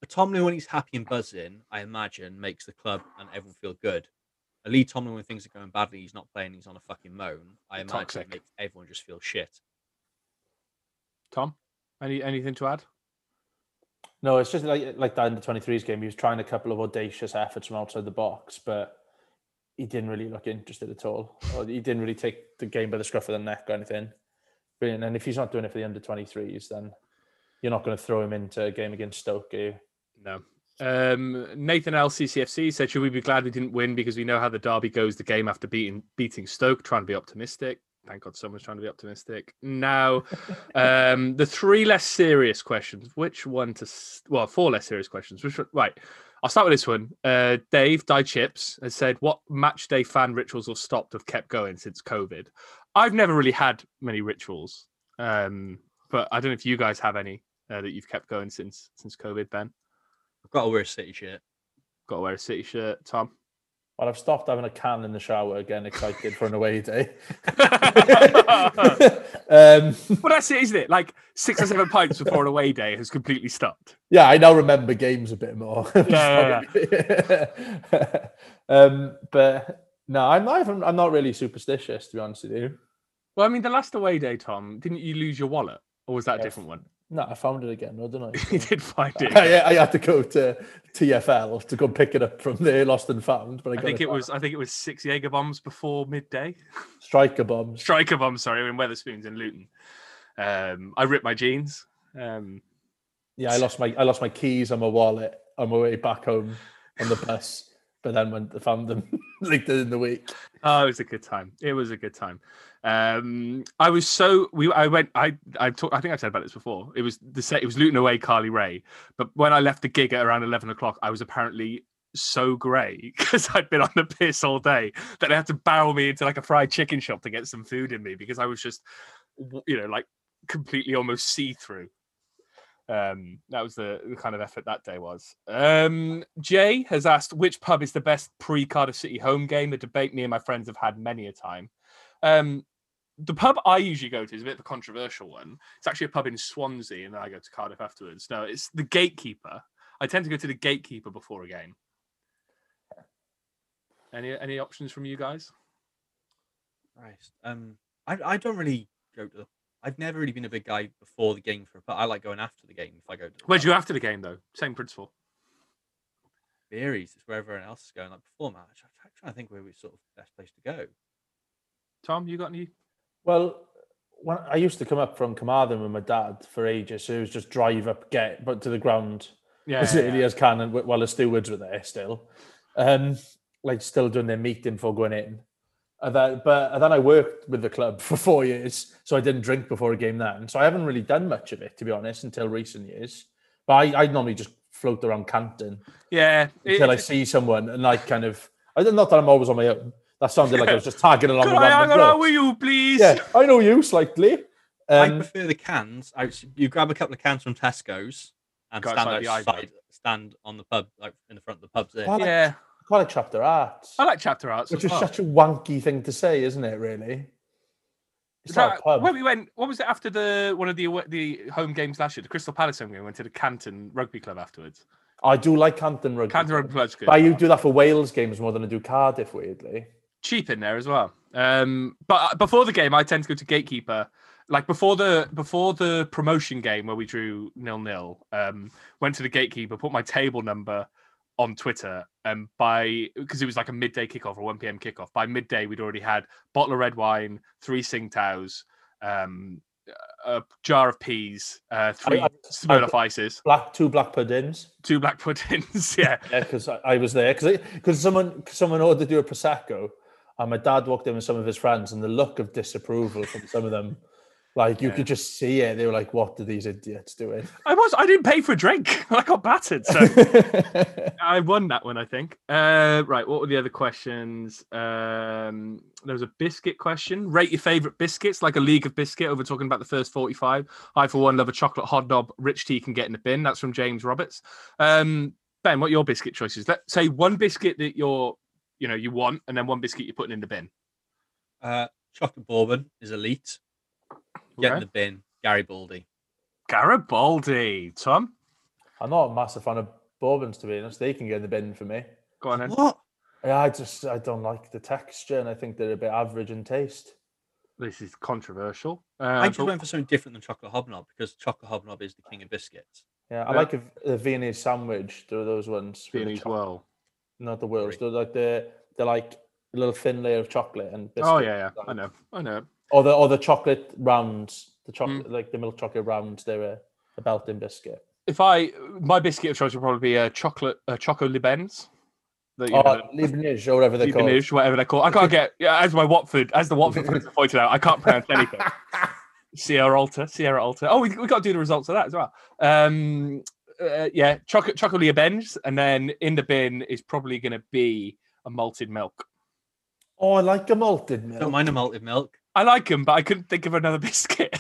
Speaker 3: but Tomlin when he's happy and buzzing, I imagine, makes the club and everyone feel good. A Lee Tomlin when things are going badly, he's not playing, he's on a fucking moan. I imagine
Speaker 2: Toxic.
Speaker 3: it makes everyone just feel shit.
Speaker 2: Tom, any anything to add?
Speaker 4: No, it's just like like that in the 23s game. He was trying a couple of audacious efforts from outside the box, but he didn't really look interested at all. Or he didn't really take the game by the scruff of the neck or anything. Brilliant. And if he's not doing it for the under 23s, then you're not going to throw him into a game against Stoke, are you?
Speaker 2: No. Um, Nathan L CCFC said, "Should we be glad we didn't win because we know how the derby goes? The game after beating beating Stoke, trying to be optimistic." Thank God someone's trying to be optimistic. Now, um, the three less serious questions. Which one to? Well, four less serious questions. Which one, right? I'll start with this one. Uh, Dave Die Chips has said, "What match day fan rituals or stopped have kept going since COVID?" I've never really had many rituals, um, but I don't know if you guys have any uh, that you've kept going since since COVID. Ben,
Speaker 3: I've got to wear a City shirt.
Speaker 2: got to wear a City shirt. Tom.
Speaker 4: Well, I've stopped having a can in the shower again, excited for an away day.
Speaker 2: well,
Speaker 4: um,
Speaker 2: that's it, isn't it? Like six or seven pints before an away day has completely stopped.
Speaker 4: yeah, I now remember games a bit more.
Speaker 2: Yeah,
Speaker 4: um, but no, I'm not. even- I'm not really superstitious, to be honest with you.
Speaker 2: Well, I mean, the last away day, Tom, didn't you lose your wallet, or was that a different one?
Speaker 4: No, I found it again, though, didn't I?
Speaker 2: you did find it.
Speaker 4: I, I had to go to TFL to go pick it up from there, lost and found. But I,
Speaker 2: I think it
Speaker 4: back.
Speaker 2: was. I think it was six Jaeger bombs before midday.
Speaker 4: striker bombs.
Speaker 2: Striker bombs, sorry, in Wetherspoons in Luton. Um, I ripped my jeans. Um,
Speaker 4: Yeah, I lost my I lost my keys and my wallet on my way back home on the bus, but then went found them later in the week.
Speaker 2: Oh, it was a good time. It was a good time. Um, I was so we. I went. I. I talked. I think I've said about this before. It was the set. It was Luton away, Carly Rae. But when I left the gig at around eleven o'clock, I was apparently so grey because I'd been on the piss all day that they had to barrel me into like a fried chicken shop to get some food in me because I was just, you know, like completely almost see through. Um, that was the, the kind of effort that day was. Um, Jay has asked which pub is the best pre Cardiff City home game. A debate me and my friends have had many a time. Um, the pub I usually go to is a bit of a controversial one. It's actually a pub in Swansea, and then I go to Cardiff afterwards. No, it's the Gatekeeper. I tend to go to the Gatekeeper before a game. Any any options from you guys?
Speaker 3: Christ. Um, I I don't really go to. The, I've never really been a big guy before the game for, but I like going after the game if I go to. the
Speaker 2: Where'd you go after the game though? Same principle.
Speaker 3: varies. It's where everyone else is going. Like before match, I'm trying to think where we sort of best place to go.
Speaker 2: Tom, you got any?
Speaker 4: Well, when I used to come up from Carmarthen with my dad for ages, so it was just drive up, get but to the ground
Speaker 2: Yeah,
Speaker 4: as early as can, and while the stewards were there still, um, like still doing their meeting before going in. And then, but and then I worked with the club for four years, so I didn't drink before a game then. So I haven't really done much of it, to be honest, until recent years. But I, I normally just float around Canton
Speaker 2: yeah. it-
Speaker 4: until I see someone, and I kind of, I don't not that I'm always on my own. That sounded like I was just tagging along
Speaker 2: Could
Speaker 4: with
Speaker 2: I
Speaker 4: random
Speaker 2: hang out
Speaker 4: blokes.
Speaker 2: with you, please?
Speaker 4: Yeah, I know you slightly.
Speaker 3: I
Speaker 4: Um,
Speaker 3: prefer the cans. I, you grab a couple of cans from Tesco's and stand
Speaker 2: outside the
Speaker 3: stand on the pub, like in the front of the pubs there.
Speaker 4: I
Speaker 2: yeah.
Speaker 4: I like chapter arts,
Speaker 2: I like chapter arts.
Speaker 4: which
Speaker 2: as
Speaker 4: is
Speaker 2: well.
Speaker 4: such a wanky thing to say, isn't it? Really, it's
Speaker 2: that-
Speaker 4: a pub.
Speaker 2: When we went, what was it after the one of the the home games last year? The Crystal Palace home game. We went to the Canton Rugby Club afterwards.
Speaker 4: I do like Canton rugby.
Speaker 2: Canton
Speaker 4: Club.
Speaker 2: Rugby Club's good.
Speaker 4: But I do that for Wales games more than I do Cardiff. Weirdly,
Speaker 2: cheap in there as well. Um, but uh, before the game, I tend to go to Gatekeeper. Like before the before the promotion game where we drew nil nil, um, went to the Gatekeeper, put my table number on Twitter, and by because it was like a midday kickoff or one pm kickoff. By midday, we'd already had bottle of red wine, three Tsingtaos, um, a jar of peas, uh, three
Speaker 4: I-
Speaker 2: Smirnoff ices,
Speaker 4: black two black puddings.
Speaker 2: two black puddings. yeah,
Speaker 4: Yeah, because I, I was there because because someone someone ordered you a prosecco, and my dad walked in with some of his friends, and the look of disapproval from some of them, like you
Speaker 2: Yeah.
Speaker 4: could just see it. They were like, "What are these idiots doing?"
Speaker 2: I was. I didn't pay for a drink. I got battered. So. I won that one, I think. Uh, right, what were the other questions? Um, there was a biscuit question. Rate your favorite biscuits, like a league of biscuit. Over talking about the first forty-five. I, for one, love a chocolate hobnob. Rich tea can get in the bin. That's from James Roberts. Um, ben, what are your biscuit choices? Let's say one biscuit that you're, you know, you want, and then one biscuit you're putting in the bin.
Speaker 3: Uh, chocolate bourbon is elite. Get in
Speaker 2: Okay.
Speaker 3: the bin. Garibaldi.
Speaker 2: Garibaldi. Tom,
Speaker 4: I'm not a massive fan of bourbons, to be honest. They can get in the bin for me.
Speaker 2: go on then.
Speaker 3: What?
Speaker 4: Yeah, I just I don't like the texture, and I think they're a bit average in taste.
Speaker 2: This is controversial. Uh,
Speaker 3: I just
Speaker 2: but-
Speaker 3: went for something different than chocolate hobnob because chocolate hobnob is the king of biscuits.
Speaker 4: Yeah, I
Speaker 2: Yeah.
Speaker 4: like a, a Viennese sandwich. There are those ones. with
Speaker 2: Viennese
Speaker 4: choc-
Speaker 2: well.
Speaker 4: Not the worst. They're like the they're like a little thin layer of chocolate and biscuit.
Speaker 2: Oh yeah, yeah. I know. I know.
Speaker 4: Or the or the chocolate rounds, the
Speaker 2: Mm.
Speaker 4: chocolate like the milk chocolate rounds. They're a, a Belgian biscuit.
Speaker 2: if I my biscuit of choice would probably be a chocolate a choco libens. The, you
Speaker 4: Oh,
Speaker 2: know,
Speaker 4: Leibniz or whatever
Speaker 2: the
Speaker 4: they call it.
Speaker 2: Leibniz, whatever they call. I can't get yeah, as my Watford, as the Watford fans pointed out, I can't pronounce anything. Sierra Alta, Sierra Alta. Oh, we we got to do the results of that as well. Um, uh, yeah, chocolate chocolate Benz, and then in the bin is probably going to be a malted milk.
Speaker 4: Oh, I like a malted milk.
Speaker 3: Don't mind a malted milk.
Speaker 2: I like them, but I couldn't think of another biscuit.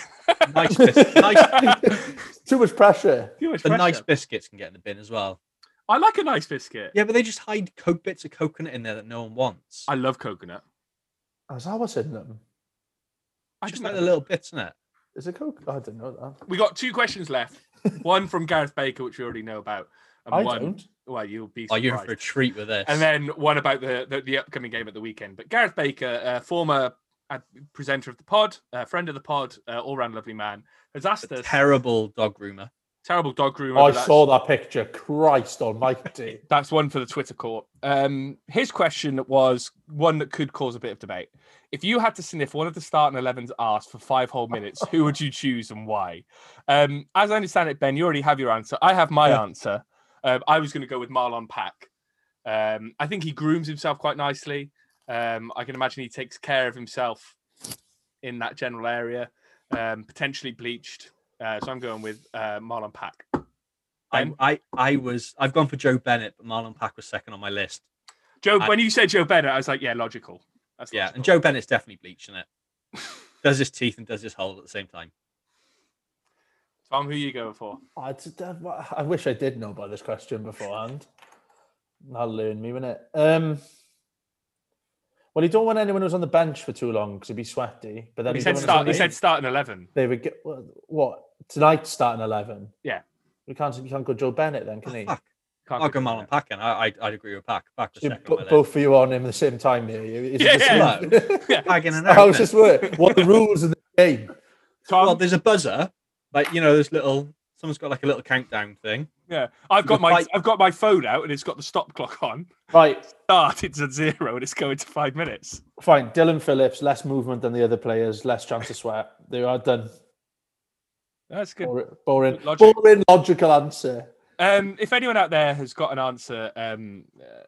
Speaker 3: Nice, biscuit. nice
Speaker 4: Too much pressure.
Speaker 2: Too much
Speaker 3: the nice biscuits can get in the bin as well.
Speaker 2: I like a nice biscuit.
Speaker 3: Yeah, but they just hide co- bits of coconut in there that no one wants.
Speaker 2: I love coconut.
Speaker 4: Is that what's in them?
Speaker 2: I
Speaker 3: just
Speaker 2: just
Speaker 3: like
Speaker 2: like
Speaker 3: the little bits in it.
Speaker 4: Is it coconut? I didn't know that.
Speaker 2: We got two questions left. one from Gareth Baker, which we already know about, and
Speaker 4: I
Speaker 2: one.
Speaker 4: don't.
Speaker 2: Well, you'll be.
Speaker 3: Oh, you're in for a treat with this.
Speaker 2: and then one about the, the the upcoming game at the weekend. But Gareth Baker, uh, former presenter of the pod, uh, friend of the pod, uh, all round lovely man, has asked
Speaker 3: a
Speaker 2: us
Speaker 3: terrible dog groomer.
Speaker 2: terrible dog groomer.
Speaker 4: I saw that picture. Christ almighty.
Speaker 2: That's one for the Twitter court. Um, his question was one that could cause a bit of debate. If you had to sniff one of the starting 11's arse for five whole minutes, who would you choose and why? Um, as I understand it, Ben, you already have your answer. I have my
Speaker 4: Yeah.
Speaker 2: answer. Um, I was going to go with Marlon Pack. Um, I think he grooms himself quite nicely. Um, I can imagine he takes care of himself in that general area, um, potentially bleached. Uh, so I'm going with uh, Marlon Pack.
Speaker 3: I, I, I was, I've gone for Joe Bennett, but Marlon Pack was second on my list.
Speaker 2: Joe,
Speaker 3: I-
Speaker 2: when you said Joe Bennett, I was like, yeah, logical. That's
Speaker 3: Yeah,
Speaker 2: logical.
Speaker 3: and Joe Bennett's definitely bleaching it. does his teeth and does his hole at the same time.
Speaker 2: Tom, who are you going for?
Speaker 4: I, I wish I did know about this question beforehand. That'll learn me, wouldn't it? Um, well, he don't want anyone who's on the bench for too long because he'd be sweaty. But then
Speaker 2: He
Speaker 4: you
Speaker 2: said start. He
Speaker 4: somebody-
Speaker 2: said starting eleven.
Speaker 4: they would get what, what tonight starting eleven.
Speaker 2: Yeah.
Speaker 4: we can't. You can't go Joe Bennett then, can he?
Speaker 3: Fuck.
Speaker 2: Can't
Speaker 3: I'll
Speaker 2: go
Speaker 3: go
Speaker 2: for
Speaker 3: Marlon
Speaker 2: it.
Speaker 3: I, I, I'd agree with Pack. Pack was
Speaker 4: So
Speaker 3: second
Speaker 4: bo-
Speaker 3: on my list.
Speaker 4: both of you on him at the same time here. You,
Speaker 2: Yeah,
Speaker 4: it the
Speaker 2: yeah.
Speaker 3: Pack in and
Speaker 4: How
Speaker 3: out.
Speaker 4: does this work? What are the rules of the game?
Speaker 2: Tom,
Speaker 3: Well, there's a buzzer, like you know, there's little. Someone's got like a little countdown thing.
Speaker 2: Yeah, I've got my I've got my phone out and it's got the stop clock on.
Speaker 4: Right,
Speaker 2: Start. It's at zero and it's going to five minutes.
Speaker 4: fine. Dillon Phillips, less movement than the other players, less chance to sweat. They are done.
Speaker 2: That's good.
Speaker 4: Boring, boring,
Speaker 2: Logic.
Speaker 4: boring logical answer.
Speaker 2: Um, if anyone out there has got an answer um,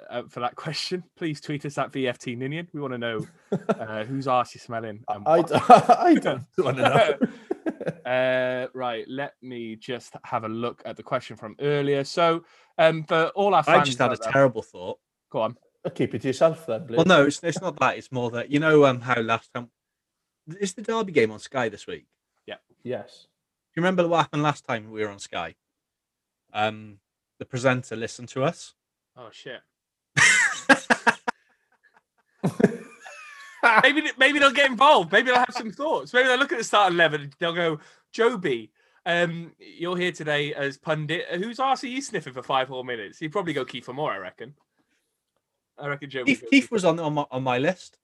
Speaker 2: uh, for that question, please tweet us at VFT Ninian. We want to know uh, whose arse you're smelling.
Speaker 4: I, d- I don't want to know.
Speaker 2: uh, right, let me just have a look at the question from earlier. So, um, for all our fans,
Speaker 3: I just had a
Speaker 2: there-
Speaker 3: terrible thought.
Speaker 2: Go on.
Speaker 4: I'll Keep it to yourself then, please.
Speaker 3: Well, no, it's, it's not that. It's more that you know um how last time is the Derby game on Sky this week. Yeah.
Speaker 4: Yes.
Speaker 3: Do you remember what happened last time we were on Sky? Um, the presenter listened to us.
Speaker 2: Oh shit. maybe maybe they'll get involved. Maybe they'll have some thoughts. Maybe they'll look at the start eleven. They'll go, Jobi. Um, you're here today as pundit. Whose arse are you sniffing for five whole minutes? You'd probably go Kieffer Moore, I reckon. I reckon Jobi.
Speaker 3: Keith, Keith was on on my, on my list.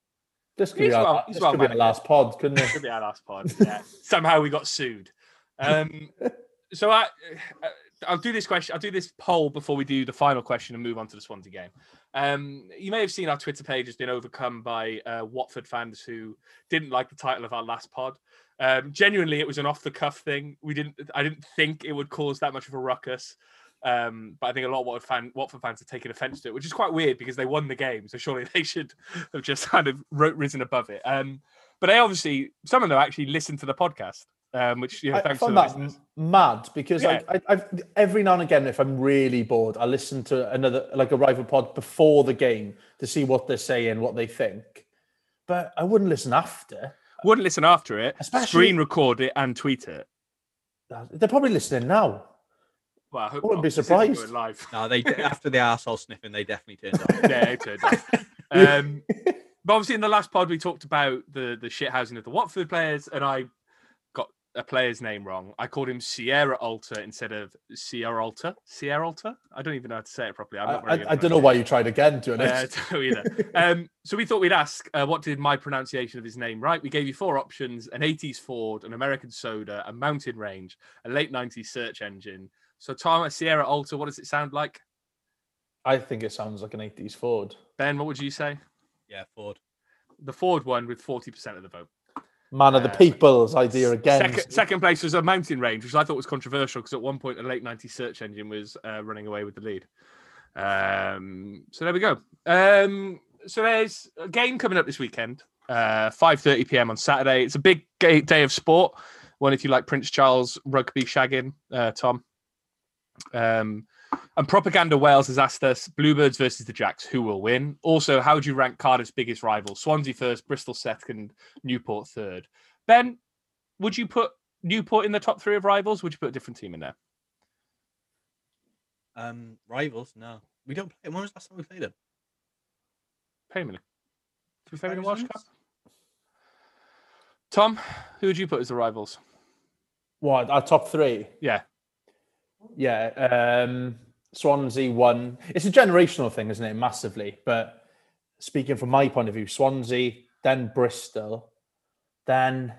Speaker 4: This could
Speaker 2: He's
Speaker 4: be our,
Speaker 2: well- he's
Speaker 4: this
Speaker 2: well
Speaker 4: could be our last pod, couldn't it?
Speaker 2: Could be our last pod. Yeah. Somehow we got sued. Um, so I, uh, I'll do this question. I'll do this poll before we do the final question and move on to the Swansea game. Um, you may have seen our Twitter page has been overcome by uh, Watford fans who didn't like the title of our last pod. Um, genuinely, it was an off-the-cuff thing. We didn't. I didn't think it would cause that much of a ruckus. Um, but I think a lot of Watford, fan, Watford fans have taken offence to it, which is quite weird because they won the game. So surely they should have just kind of risen above it. Um, but they obviously, some of them actually listened to the podcast, um, which you know,
Speaker 4: I, I
Speaker 2: thanks to
Speaker 4: find that
Speaker 2: listeners.
Speaker 4: mad because
Speaker 2: Yeah.
Speaker 4: like, I, I've every now and again, if I'm really bored, I listen to another like a rival pod before the game to see what they're saying, what they think. But I wouldn't listen after.
Speaker 2: Wouldn't listen after it,
Speaker 4: Especially-
Speaker 2: screen record it and tweet it.
Speaker 4: They're probably listening now.
Speaker 2: Well, I hope
Speaker 4: wouldn't
Speaker 2: not.
Speaker 4: be surprised.
Speaker 2: going live.
Speaker 3: No, they after the arsehole sniffing, they definitely turned off.
Speaker 2: yeah, it turned out. Um, but obviously, in the last pod, we talked about the the shit housing of the Watford players, and I got a player's name wrong. I called him Sierra Alta instead of Sierra Alta. Sierra Alta. I don't even know how to say it properly. I'm
Speaker 4: I,
Speaker 2: very
Speaker 4: I,
Speaker 2: good
Speaker 4: I don't know why you tried again, to be
Speaker 2: Yeah, I
Speaker 4: honest.
Speaker 2: don't know either. Um, so we thought we'd ask, uh, what did my pronunciation of his name right? We gave you four options: an '80s Ford, an American soda, a mountain range, a late '90s search engine. So Tom, a Sierra Alta, what does it sound like?
Speaker 4: I think it sounds like an 80s Ford.
Speaker 2: Ben, what would you say?
Speaker 3: Yeah, Ford.
Speaker 2: The Ford one with 40% of the vote.
Speaker 4: Man of the people's idea again.
Speaker 2: Second, second place was a mountain range, which I thought was controversial because at one point a late '90s search engine was uh, running away with the lead. Um, so there we go. Um, so there's a game coming up this weekend, uh, 5:30 p.m. on Saturday. It's a big day of sport. One if you like Prince Charles rugby shagging, uh, Tom. Um, and Propaganda Wales has asked us Bluebirds versus the Jacks, who will win? Also, how would you rank Cardiff's biggest rivals? Swansea first, Bristol second, Newport third. Ben, would you put Newport in the top three of rivals? Would you put a different team in there?
Speaker 3: Um, rivals? No, we don't play. Them. When was the last time we played them?
Speaker 2: Payment. Did we play in the Welsh? Cup? Tom, who would you put as the rivals?
Speaker 4: What our top three?
Speaker 2: Yeah.
Speaker 4: Yeah, um, Swansea won. It's a generational thing, isn't it? Massively. But speaking from my point of view, Swansea, then Bristol, then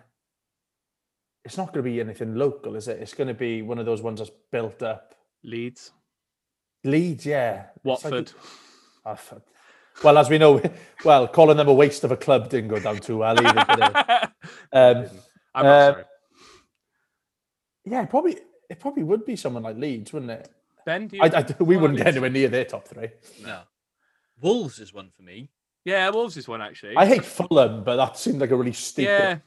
Speaker 4: it's not going to be anything local, is it? It's going to be one of those ones that's built up.
Speaker 2: Leeds,
Speaker 4: Leeds, yeah. It's like-
Speaker 2: Watford.
Speaker 4: Ah, well, as we know, well, calling them a waste of a club didn't go down too well either. Um,
Speaker 2: I'm not
Speaker 4: uh,
Speaker 2: sorry.
Speaker 4: yeah, probably it probably would be someone like Leeds, wouldn't it?
Speaker 2: Ben, do you?
Speaker 4: I, I, we wouldn't get anywhere near their top three.
Speaker 3: No. Wolves is one for me.
Speaker 2: Yeah, Wolves is one actually.
Speaker 4: I hate Fulham, but that seemed like a really stupid.
Speaker 2: Yeah,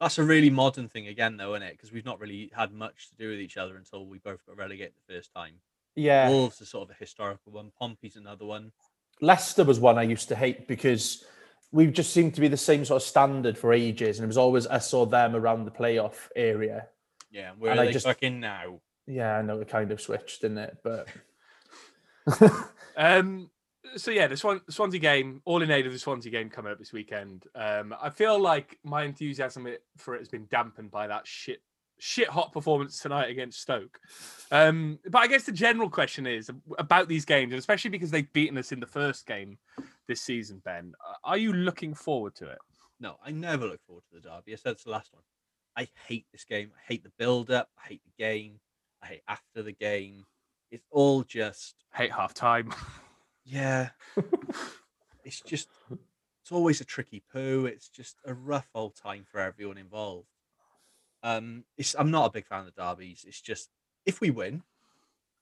Speaker 3: That's a really modern thing again, though, isn't it? Because we've not really had much to do with each other until we both got relegated the first time.
Speaker 4: Yeah,
Speaker 3: Wolves is sort of a historical one. Pompey's another one.
Speaker 4: Leicester was one I used to hate because we just seemed to be the same sort of standard for ages, and it was always us or them around the playoff area.
Speaker 3: Yeah, and where
Speaker 4: And
Speaker 3: are
Speaker 4: I
Speaker 3: they
Speaker 4: just-
Speaker 3: fucking now?
Speaker 4: Yeah, I know it kind of switched, didn't it? But
Speaker 2: Um, so yeah, the Swan, Swansea game, all in aid of the Swansea game coming up this weekend. Um, I feel like my enthusiasm for it has been dampened by that shit, shit hot performance tonight against Stoke. Um, but I guess the general question is about these games, and especially because they've beaten us in the first game this season. Ben, are you looking forward to it?
Speaker 3: No, I never look forward to the derby. I said it's the last one. I hate this game. I hate the build up. I hate the game. I hate after the game. It's all just
Speaker 2: Hate half time.
Speaker 3: yeah. it's just it's always a tricky poo. It's just a rough old time for everyone involved. Um, it's I'm not a big fan of the derbies. It's just if we win,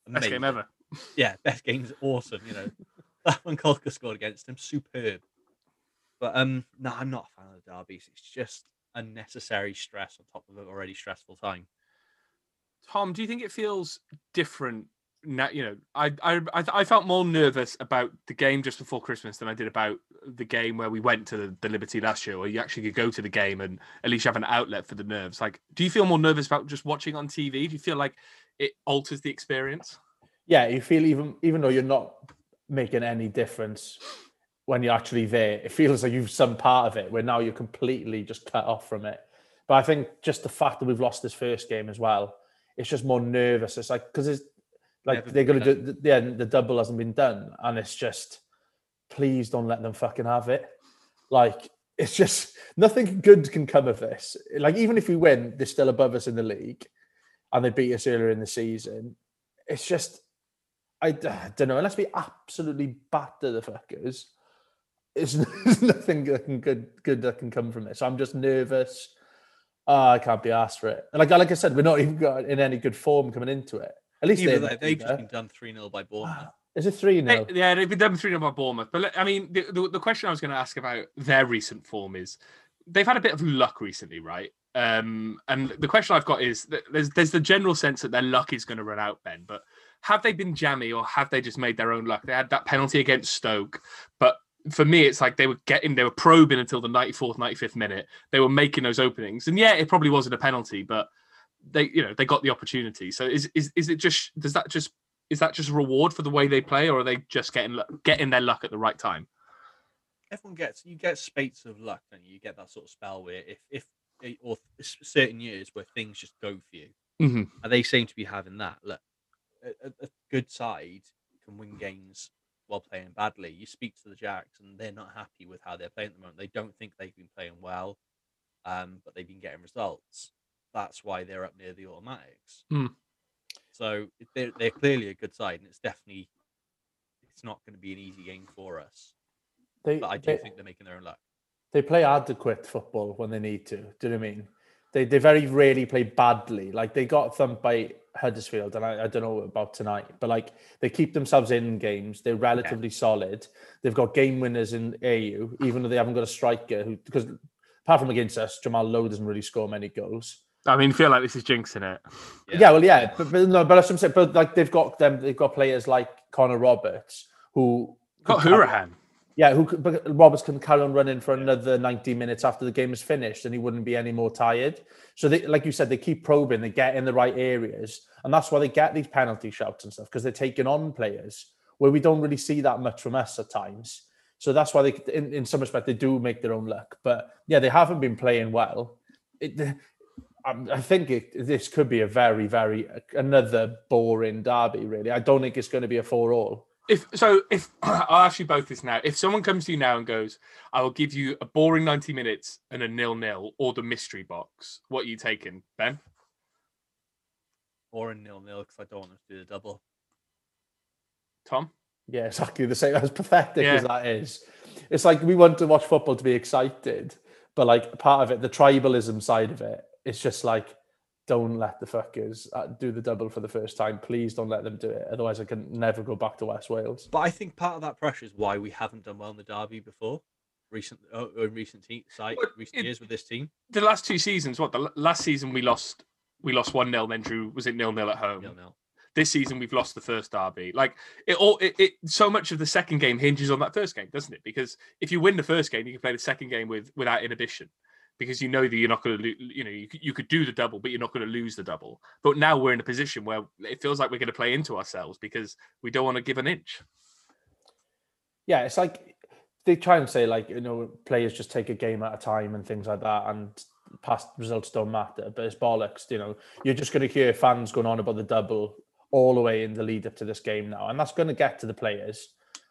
Speaker 2: Best game
Speaker 3: amazing.
Speaker 2: ever.
Speaker 3: Yeah, best game's awesome. You know, that one Caulker scored against him, superb. But um, no, I'm not a fan of the derbies. It's just unnecessary stress on top of an already stressful time.
Speaker 2: Tom, do you think it feels different now? You know, I, I I I felt more nervous about the game just before Christmas than I did about the game where we went to the, the Liberty last year, where you actually could go to the game and at least you have an outlet for the nerves. Like, do you feel more nervous about just watching on TV? Do you feel like it alters the experience?
Speaker 4: yeah, you feel even even though you're not making any difference when you're actually there, it feels like you've some part of it where now you're completely just cut off from it. But I think just the fact that we've lost this first game as well, it's just more nervous. It's like because it's like
Speaker 3: Never
Speaker 4: they're gonna do yeah, the double hasn't been done, and it's just please don't let them fucking have it. Like it's just nothing good can come of this. Like even if we win, they're still above us in the league, and they beat us earlier in the season. It's just I don't know. Unless we absolutely batter the fuckers, it's there's nothing that good good that can come from this. I'm just nervous. Ah, I can't be asked for it. And like like I said, we're not even got in any good form coming into it. At least
Speaker 3: Even
Speaker 4: they're
Speaker 3: though
Speaker 4: not
Speaker 3: they've just been done 3 0 by Bournemouth.
Speaker 4: Is it three
Speaker 2: They-
Speaker 4: now?
Speaker 2: yeah, they've been done three 0 by Bournemouth. But I mean, the, the, the question I was going to ask about their recent form is they've had a bit of luck recently, right? Um, and the question I've got is there's there's the general sense that their luck is going to run out, Ben. But have they been jammy or have they just made their own luck? They had that penalty against Stoke, but for me, it's like they were getting, they were probing until the 94th, 95th minute. They were making those openings, and yeah, it probably wasn't a penalty, but they, you know, they got the opportunity. So is is is it just does that just is that just a reward for the way they play, or are they just getting getting their luck at the right time?
Speaker 3: Everyone gets, you get spates of luck, don't you? You get that sort of spell where if, if, eh, or certain years where things just go for you.
Speaker 2: Mhm.
Speaker 3: And they seem to be having that. Look, a- a good side can win games while playing badly. You speak to the Jacks, and they're not happy with how they're playing at the moment. They don't think they've been playing well, um, but they've been getting results. That's why they're up near the automatics.
Speaker 2: Hmm.
Speaker 3: So they're, they're clearly a good side, and it's definitely it's not going to be an easy game for us.
Speaker 4: They,
Speaker 3: But I do
Speaker 4: they,
Speaker 3: think they're making their own luck.
Speaker 4: they play adequate football when they need to. Do you know what I mean? They they very rarely play badly. Like they got thumped by Huddersfield, and I, I don't know about tonight, but like they keep themselves in games. They're relatively solid. They've got game winners in Ayew, even though they haven't got a striker who because apart from against us, Jamal Lowe doesn't really score many goals.
Speaker 2: I mean, feel like this is jinxing it.
Speaker 4: Yeah, yeah well, yeah, but, but no, but that's what I'm saying. But like they've got them, they've got players like Connor Roberts who
Speaker 2: Got Hourihane.
Speaker 4: Yeah, who but Roberts can carry on running for another 90 minutes after the game is finished and he wouldn't be any more tired. So they like you said, they keep probing, they get in the right areas, and that's why they get these penalty shouts and stuff, because they're taking on players where we don't really see that much from us at times. So that's why they in, in some respect they do make their own luck. But yeah, they haven't been playing well. It, I think it, this could be a very, very another boring derby. Really, I don't think it's going to be a four all.
Speaker 2: If so, if I'll ask you both this now. If someone comes to you now and goes, "I will give you a boring ninety minutes and a nil nil or the mystery box," what are you taking, Ben?
Speaker 3: Or a nil nil because I don't want to do the double.
Speaker 2: Tom?
Speaker 4: Yeah, exactly the same. As pathetic
Speaker 2: Yeah.
Speaker 4: as that is, it's like we want to watch football to be excited, but like part of it, the tribalism side of it, it's just like, don't let the fuckers uh, do the double for the first time. Please don't let them do it. Otherwise, I can never go back to West Wales.
Speaker 3: But I think part of that pressure is why we haven't done well in the derby before. Recent, uh, in recent te- site,
Speaker 2: Well,
Speaker 3: recent
Speaker 2: it-
Speaker 3: years with this team.
Speaker 2: The last two seasons, what the l- last season we lost, we lost one 0 Then Drew was it nil nil at home.
Speaker 3: Nil nil.
Speaker 2: This season we've lost the first derby. Like it all, it, it so much of the second game hinges on that first game, doesn't it? Because if you win the first game, you can play the second game with without inhibition. Because you know that you're not going to, you know, you, could- you could do the double, but you're not going to lose the double. But now we're in a position where it feels like we're going to play into ourselves because we don't want to give an inch.
Speaker 4: Yeah, it's like they try and say like you know players just take a game at a time and things like that, and past results don't matter. But it's bollocks. You know, you're just going to hear fans going on about the double all the way in the lead up to this game now, and that's going to get to the players,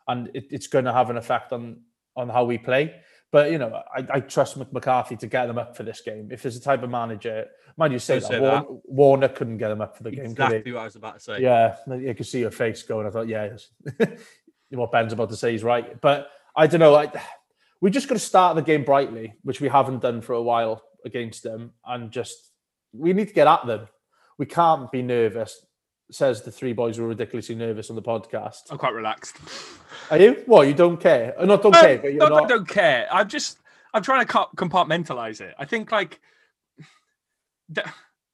Speaker 4: and it, it's going to have an effect on on how we play. But you know, I, I trust Mc- McCarthy to get them up for this game. If there's a type of manager, mind you, say that,
Speaker 3: say
Speaker 4: Warnock,
Speaker 3: that.
Speaker 4: Warnock couldn't get them up for the game.
Speaker 3: Exactly what I was about to say.
Speaker 4: Yeah, you could see your face going. I thought, yeah, yes. what Ben's about to say is right. But I don't know. I, we just got to start the game brightly, which we haven't done for a while against them, and just we need to get at them. We can't be nervous. Says the three boys were ridiculously nervous on the podcast.
Speaker 2: I'm quite relaxed.
Speaker 4: Are you? What? You don't care? Uh, Not don't
Speaker 2: Um,
Speaker 4: care, but you're
Speaker 2: no, I don't care. I'm just I'm trying to compartmentalize it. I think like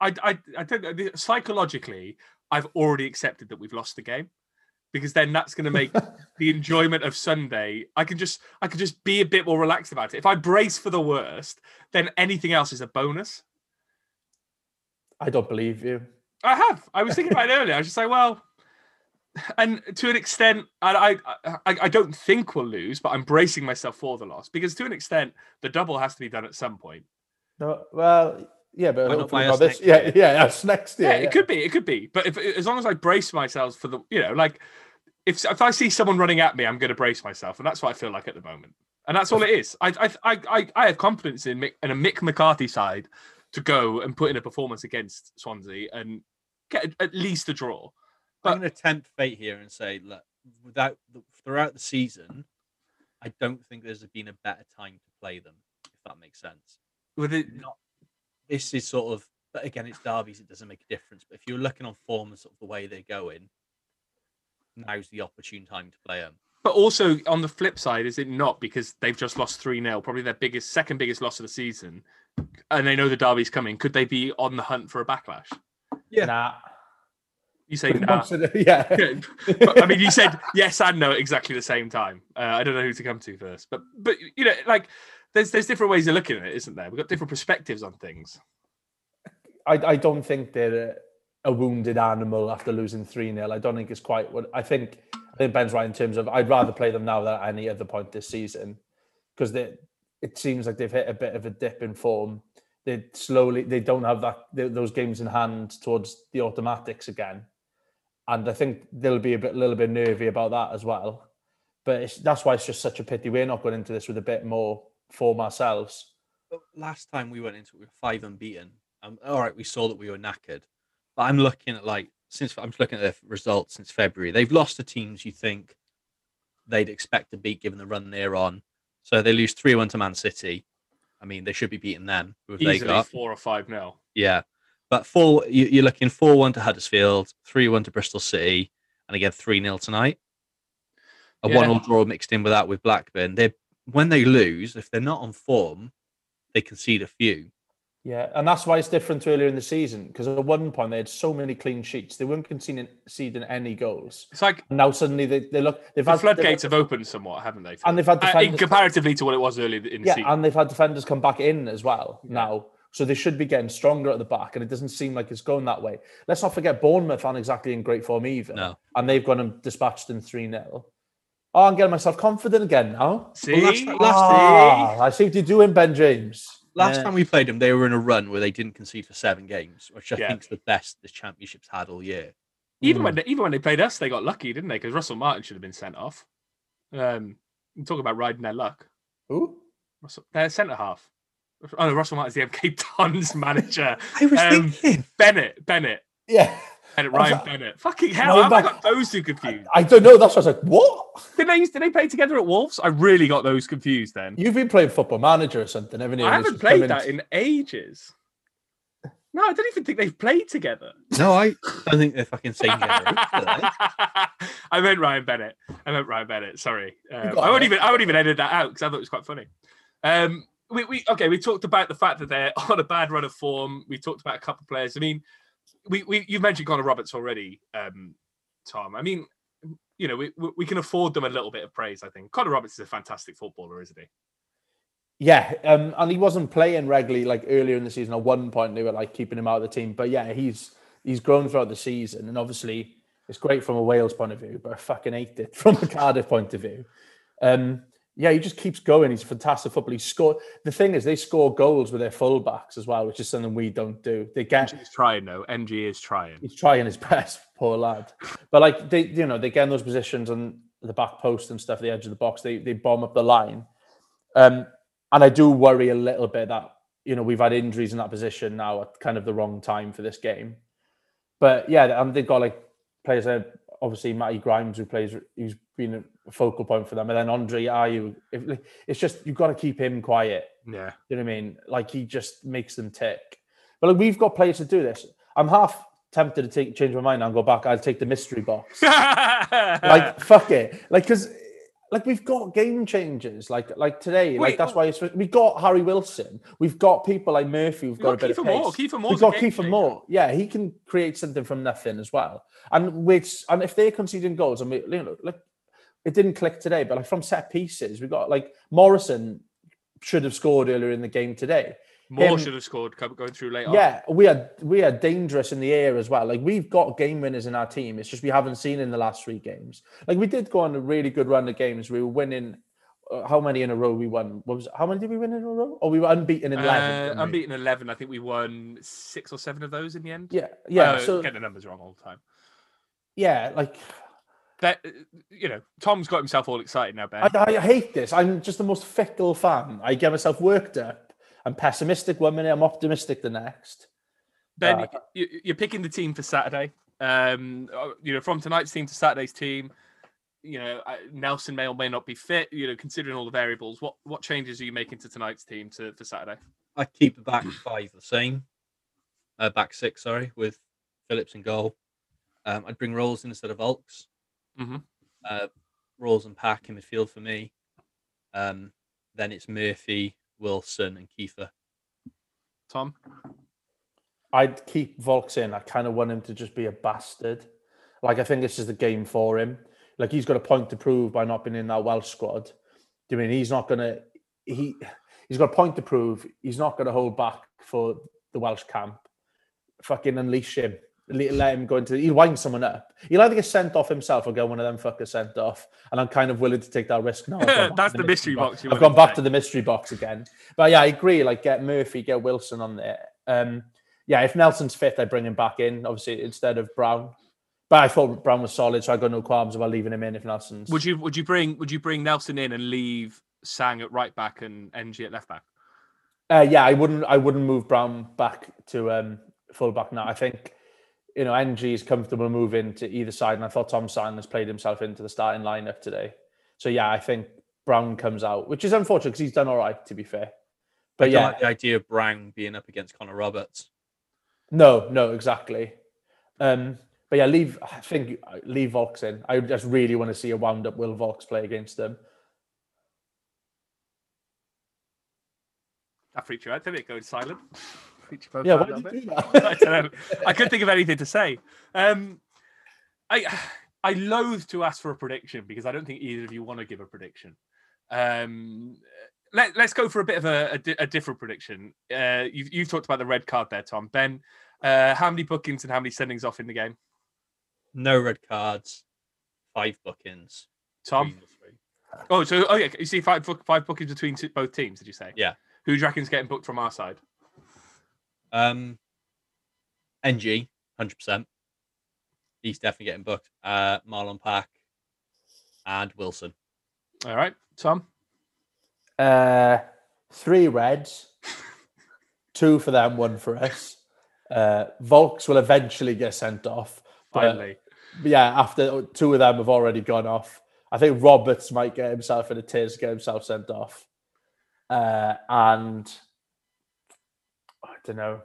Speaker 2: I I I don't psychologically I've already accepted that we've lost the game because then that's going to make the enjoyment of Sunday. I can just I can just be a bit more relaxed about it. If I brace for the worst, then anything else is a bonus.
Speaker 4: I don't believe you.
Speaker 2: I have. I was thinking about it earlier. I was just like, well, and to an extent, I, I I I don't think we'll lose, but I'm bracing myself for the loss because to an extent, the double has to be done at some point.
Speaker 4: No, well, yeah, but
Speaker 3: Why not
Speaker 4: hopefully
Speaker 3: by
Speaker 4: not
Speaker 3: us
Speaker 4: this.
Speaker 3: next
Speaker 4: Yeah, yeah, us next year.
Speaker 2: Yeah, it could be. It could be. But if as long as I brace myself for the, you know, like if if I see someone running at me, I'm going to brace myself, and that's what I feel like at the moment. And that's all it is. I I I I, I have confidence in Mick, in a Mick McCarthy side to go and put in a performance against Swansea and get at least a draw.
Speaker 3: I'm going to tempt fate here and say, look, without throughout the season, I don't think there's been a better time to play them, if that makes sense.
Speaker 2: With it,
Speaker 3: Not this is sort of, but again, it's derbies; it doesn't make a difference. But if you're looking on form and sort of the way they're going, now's the opportune time to play them.
Speaker 2: But also on the flip side, is it not because they've just lost 3 0, probably their biggest, second biggest loss of the season, and they know the derby's coming? Could they be on the hunt for a backlash?
Speaker 3: Yeah.
Speaker 4: Nah.
Speaker 2: You say nah.
Speaker 4: yeah.
Speaker 2: But, I mean, you said yes and no at exactly the same time. Uh, I don't know who to come to first, but but you know, like there's there's different ways of looking at it, isn't there? We've got different perspectives on things.
Speaker 4: I, I don't think they're a, a wounded animal after losing 3 0. I don't think it's quite what I think. I think Ben's right in terms of I'd rather play them now than at any other point this season because they it seems like they've hit a bit of a dip in form. They slowly they don't have that th- those games in hand towards the automatics again, and I think they'll be a bit little bit nervy about that as well. But it's, that's why it's just such a pity we're not going into this with a bit more form ourselves.
Speaker 3: But last time we went into it, we were five unbeaten. Um, all right, we saw that we were knackered, but I'm looking at like since I'm just looking at their results since February. They've lost to teams you think they'd expect to beat given the run they're on. So they lose three one to Man City. I mean, they should be beating them. Who have they
Speaker 2: Easily
Speaker 3: got?
Speaker 2: four or five nil.
Speaker 3: Yeah, but four. You, you're looking four one to Huddersfield, three one to Bristol City, and again three 0 tonight. A
Speaker 2: Yeah.
Speaker 3: one all draw mixed in with that with Blackburn. They when they lose, if they're not on form, they concede a few.
Speaker 4: Yeah, and that's why it's different to earlier in the season because at one point they had so many clean sheets, they weren't conceding conceding any goals.
Speaker 2: It's like
Speaker 4: And now suddenly they, they look they've
Speaker 2: the
Speaker 4: had
Speaker 2: floodgates
Speaker 4: they've,
Speaker 2: have opened somewhat, haven't they?
Speaker 4: And they've had
Speaker 2: Uh, in comparatively to what it was earlier in the
Speaker 4: yeah,
Speaker 2: season.
Speaker 4: and they've had defenders come back in as well now. So they should be getting stronger at the back, and it doesn't seem like it's going that way. Let's not forget Bournemouth aren't exactly in great form either.
Speaker 3: No.
Speaker 4: And they've gone and dispatched them 3 0. Oh, I'm getting myself confident again now.
Speaker 2: See,
Speaker 3: last- last-
Speaker 4: Ah, I see what you're doing, Ben James.
Speaker 3: Last
Speaker 4: Yeah.
Speaker 3: time we played them, they were in a run where they didn't concede for seven games, which I
Speaker 2: Yeah.
Speaker 3: is the best the championship's had all year.
Speaker 2: even
Speaker 4: Hmm.
Speaker 2: when they, even when they played us, they got lucky, didn't they? Because Russell Martin should have been sent off. Um, talk about riding their luck.
Speaker 4: Who?
Speaker 2: Russell, their centre half. Oh no, Russell Martin's the MK Dons manager.
Speaker 3: I was
Speaker 2: Um,
Speaker 3: thinking,
Speaker 2: Bennett, Bennett,
Speaker 4: Yeah.
Speaker 2: Bennett, Ryan
Speaker 4: like-
Speaker 2: Bennett. Fucking hell,
Speaker 4: No,
Speaker 2: how have I got those two confused?
Speaker 4: I don't know. That's what I was like, what?
Speaker 2: Did they, did they play together at Wolves? I really got those confused then.
Speaker 4: You've been playing football manager or something, haven't you?
Speaker 2: I haven't
Speaker 4: just come
Speaker 2: played that in ages. No, I don't even think they've played together.
Speaker 3: no, I don't think they're fucking same generation. are?
Speaker 2: I meant Ryan Bennett. I meant Ryan Bennett. Sorry, um, I won't even. I won't even edit that out because I thought it was quite funny. Um, we, we okay. We talked about the fact that they're on a bad run of form. We talked about a couple of players. I mean, we, we you mentioned Connor Roberts already, um, Tom. I mean, you know, we we can afford them a little bit of praise. I think Connor Roberts is a fantastic footballer, isn't he?
Speaker 4: Yeah, um, and he wasn't playing regularly like earlier in the season. At one point, they were like keeping him out of the team. But yeah, he's he's grown throughout the season, and obviously it's great from a Wales point of view. But I fucking hate it from a Cardiff point of view. Um, yeah, he just keeps going. He's a fantastic football. He scored. The thing is, they score goals with their fullbacks as well, which is something we don't do. They get
Speaker 2: He's trying though. Ng is trying.
Speaker 4: he's trying his best, poor lad. But like they, you know, they get in those positions on the back post and stuff, the edge of the box. They they bomb up the line, um, and I do worry a little bit that you know we've had injuries in that position now at kind of the wrong time for this game. But yeah, and they've got like players there. Obviously, Matty Grimes, who plays, who's been focal point for them, and then Andre Ayew. If, it's just you've got to keep him quiet.
Speaker 2: Yeah.
Speaker 4: You know what I mean? Like he just makes them tick. But like, we've got players to do this. I'm half tempted to take change my mind and go back. I'll take the mystery box. like fuck it. Like because like we've got game changers. Like like today.
Speaker 2: Wait,
Speaker 4: like that's why it's, we got Harry Wilson. We've got people like Murphy. We've got,
Speaker 2: got
Speaker 4: a bit
Speaker 2: Kieffer
Speaker 4: of
Speaker 2: Moore. Kieffer Moore's
Speaker 4: We've got Kieffer
Speaker 2: changer.
Speaker 4: Moore. Yeah, he can create something from nothing as well. And which and if they're conceding goals, I mean, you know, like it didn't click today, but like from set pieces, we got like Morrison should have scored earlier in the game today.
Speaker 2: Moore should have scored going through late. on.
Speaker 4: Yeah, we are we are dangerous in the air as well. Like we've got game winners in our team. It's just we haven't seen in the last three games. Like we did go on a really good run of games. We were winning. Uh, how many in a row we won? What was how many did we win in a row? Or we were unbeaten in eleven.
Speaker 2: Uh,
Speaker 4: weren't we?
Speaker 2: unbeaten 11. I think we won six or seven of those in the end.
Speaker 4: Yeah, yeah.
Speaker 2: Uh,
Speaker 4: so
Speaker 2: get the numbers wrong all the time.
Speaker 4: yeah, like
Speaker 2: But uh, you know, Tom's got himself all excited now, Ben.
Speaker 4: I, I hate this. I'm just the most fickle fan. I get myself worked up. I'm pessimistic one minute. I'm optimistic the next.
Speaker 2: Ben,
Speaker 4: Uh,
Speaker 2: you, you're picking the team for Saturday. Um, uh, you know, from tonight's team to Saturday's team. You know, uh, Nelson may or may not be fit. You know, considering all the variables, what what changes are you making to tonight's team to for Saturday?
Speaker 3: I keep the back five the same. Uh, back six, sorry, with Phillips and goal. Um, I'd bring Ralls in instead of Vaulks.
Speaker 2: Mhm.
Speaker 3: Uh, Ralls and Pack in midfield for me. Um, then it's Murphy, Wilson, and Kieffer.
Speaker 2: Tom,
Speaker 4: I'd keep Vaulks in. I kind of want him to just be a bastard. Like I think this is the game for him. Like he's got a point to prove by not being in that Welsh squad. Do you mean he's not gonna he he's got a point to prove. He's not gonna hold back for the Welsh camp. Fucking unleash him. Le- Let him go into he'll wind someone up. He'll either get sent off himself or get one of them fuckers sent off. And I'm kind of willing to take that risk now. I've gone back
Speaker 2: That's the mystery box you
Speaker 4: I've gone back to the mystery box again. But yeah, I agree. Like get Murphy, get Wilson on there. Um, yeah, if Nelson's fit, I bring him back in, obviously instead of Brown. But I thought Brown was solid, so I got no qualms about leaving him in if Nelson's.
Speaker 2: would you would you bring would you bring Nelson in and leave Sang at right back and Ng at left back?
Speaker 4: Uh, yeah, I wouldn't. I wouldn't move Brown back to um, full back now. I think you know Ng is comfortable moving to either side, and I thought Tom Sang has played himself into the starting lineup today. So yeah, I think Brown comes out, which is unfortunate because he's done all right. To be fair, But
Speaker 3: I
Speaker 4: yeah,
Speaker 3: like the idea of Brown being up against Connor Roberts.
Speaker 4: no, no, exactly. Um, but yeah, leave. I think uh, leave Vaulks in. I just really want to see a wound up Will Vaulks play against them.
Speaker 2: That freaked you out, didn't it? Going silent. Freaked both
Speaker 4: Yeah, why did you do that?
Speaker 2: I don't know. I couldn't think of anything to say. Um, I I loathe to ask for a prediction because I don't think either of you want to give a prediction. Um, let, let's go for a bit of a, a, di- a different prediction. Uh, you've, you've talked about the red card there, Tom. Ben, uh, how many bookings and how many sendings off in the game?
Speaker 3: No red cards, five bookings.
Speaker 2: Tom?
Speaker 3: three to three.
Speaker 2: Oh, so oh yeah, you see five five bookings between t- both teams. Did you say?
Speaker 3: Yeah.
Speaker 2: Who do you reckon's getting booked from our side?
Speaker 3: Um, Ng, hundred percent. He's definitely getting booked. Uh, Marlon Pack and Wilson.
Speaker 2: All right, Tom.
Speaker 4: Uh, three reds, two for them, one for us. Uh, Vaulks will eventually get sent off. but-
Speaker 2: Finally,
Speaker 4: but yeah, after two of them have already gone off. I think Roberts might get himself in a tears, get himself sent off. Uh, and I don't know.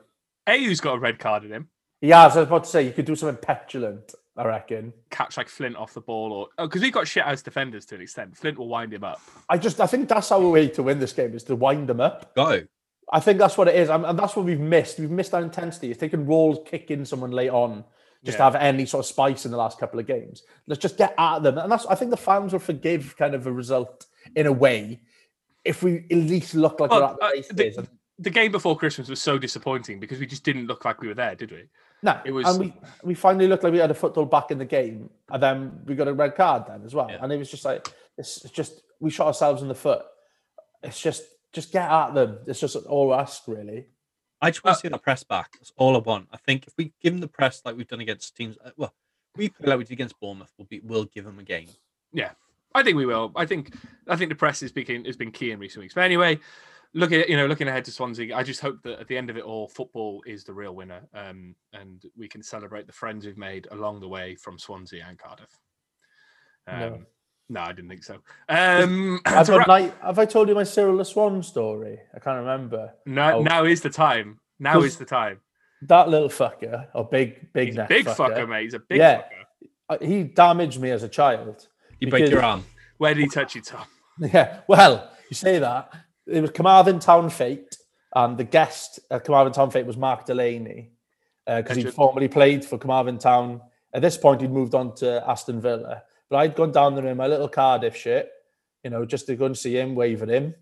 Speaker 2: Ayew's got a red card in him.
Speaker 4: Yeah, as I was about to say, you could do something petulant, I reckon.
Speaker 2: Catch like Flint off the ball, or oh, because we've got shit house defenders to an extent. Flint will wind him up.
Speaker 4: I just, I think that's our way to win this game is to wind them up.
Speaker 3: Go.
Speaker 4: I think that's what it is, and and that's what we've missed. We've missed that intensity. If they can roll, kick in someone late on, just to
Speaker 2: Yeah.
Speaker 4: have any sort of spice in the last couple of games. Let's just get at them, and that's. I think the fans will forgive kind of a result in a way if we at least look like
Speaker 2: Well,
Speaker 4: we're at the
Speaker 2: uh,
Speaker 4: races.
Speaker 2: the- The game before Christmas was so disappointing because we just didn't look like we were there, did we?
Speaker 4: no,
Speaker 2: it was-
Speaker 4: and we we finally looked like we had a football back in the game, and then we got a red card then as well,
Speaker 3: Yeah.
Speaker 4: and it was just like it's it's just we shot ourselves in the foot. It's just just get at them. It's just all we ask really.
Speaker 3: I just want to see the press back. That's all I want. I think if we give them the press like we've done against teams, uh, well, we play like we did against Bournemouth, we'll be we'll give them a game.
Speaker 2: Yeah, I think we will. I think I think the press has been has been key in recent weeks. But anyway, look at you know looking ahead to Swansea. I just hope that at the end of it all, football is the real winner, um, and we can celebrate the friends we've made along the way from Swansea and Cardiff. Um,
Speaker 4: No.
Speaker 2: no. I didn't think so. Um,
Speaker 4: Have,
Speaker 2: to
Speaker 4: I, have I told you my Cyril the Swan story? I can't remember.
Speaker 2: now,
Speaker 4: oh.
Speaker 2: now is the time. Now is the time.
Speaker 4: That little fucker, or big, big
Speaker 2: He's a big
Speaker 4: fucker,
Speaker 2: fucker, mate. He's a big
Speaker 4: Yeah.
Speaker 2: fucker.
Speaker 4: uh, He damaged me as a child.
Speaker 3: You break your arm.
Speaker 2: Where did he touch you, Tom?
Speaker 4: Yeah, well, you say that. It was Carmarthen Town Fete, and the guest at Carmarthen Town Fete was Mark Delaney, because he
Speaker 2: Legend.
Speaker 4: formerly played for Carmarthen Town. At this point, he'd moved on to Aston Villa. But I'd gone down there in my little Cardiff shirt, you know, just to go and see him, wave at him.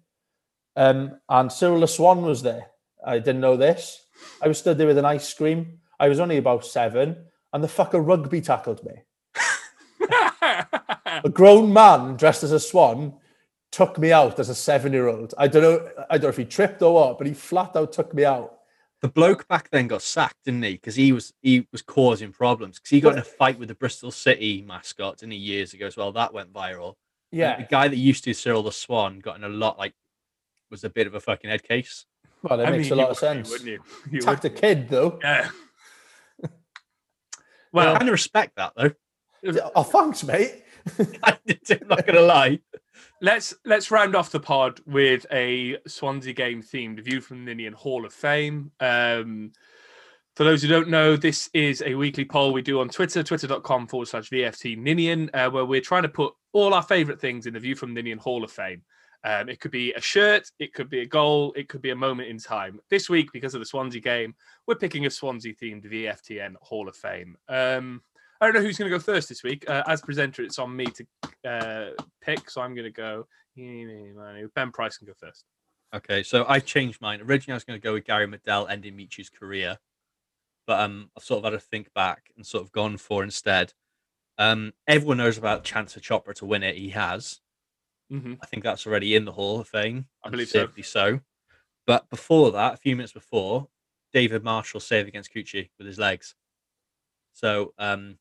Speaker 4: Um, and Cyril Swan was there. I didn't know this. I was stood there with an ice cream. I was only about seven, and the fucker rugby tackled me. A grown man dressed as a swan took me out as a seven-year-old. I don't know. I don't know if he tripped or what, but he flat out took me out.
Speaker 3: The bloke back then got sacked, didn't he? Because he was he was causing problems. Because he got in a fight with the Bristol City mascot, didn't he, years ago as well? That went viral. And
Speaker 4: Yeah.
Speaker 3: the guy that used to Cyril the Swan got in a lot like was a bit of a fucking head case.
Speaker 4: Well, that
Speaker 2: I
Speaker 4: makes
Speaker 2: mean,
Speaker 4: a
Speaker 2: you
Speaker 4: lot of
Speaker 2: would,
Speaker 4: sense.
Speaker 2: wouldn't you? You
Speaker 4: Attacked a kid though.
Speaker 2: Yeah. Well, I
Speaker 3: kind of respect that though.
Speaker 4: Oh, thanks, mate.
Speaker 3: I'm not gonna lie.
Speaker 2: let's let's round off the pod with a Swansea game themed view from the Ninian Hall of Fame. Um, for those who don't know, this is a weekly poll we do on Twitter, twitter.com forward slash VFT Ninian, uh, where we're trying to put all our favourite things in the View from Ninian Hall of Fame. Um, it could be a shirt, it could be a goal, it could be a moment in time. This week, because of the Swansea game, we're picking a Swansea themed VFTN Hall of Fame. Um, I don't know who's going to go first this week. Uh, as presenter, it's on me to uh, pick, so I'm going to go. Ben Price can go first.
Speaker 3: Okay, so I changed mine. Originally, I was going to go with Gary Medel ending Michu's career, but um, I've sort of had to think back and sort of gone for instead. Um, everyone knows about Chance of Chopra to win it. He has.
Speaker 2: hmm
Speaker 3: I think that's already in the Hall of Fame.
Speaker 2: I believe so.
Speaker 3: so. But before that, a few minutes before, David Marshall saved against Kuqi with his legs. So um,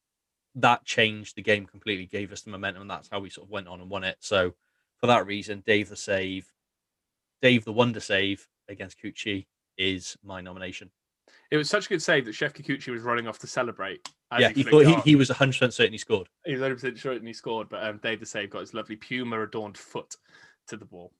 Speaker 3: that changed the game completely, gave us the momentum, and that's how we sort of went on and won it. So for that reason, Dave the save, Dave the wonder save against Kuqi is my nomination.
Speaker 2: It was such a good save that Shefki Kuqi was running off to celebrate. as
Speaker 3: yeah, he
Speaker 2: flicked
Speaker 3: thought he, he was 100% certain he scored.
Speaker 2: he was 100 percent sure and he scored, but um, Dave the save got his lovely puma adorned foot to the ball.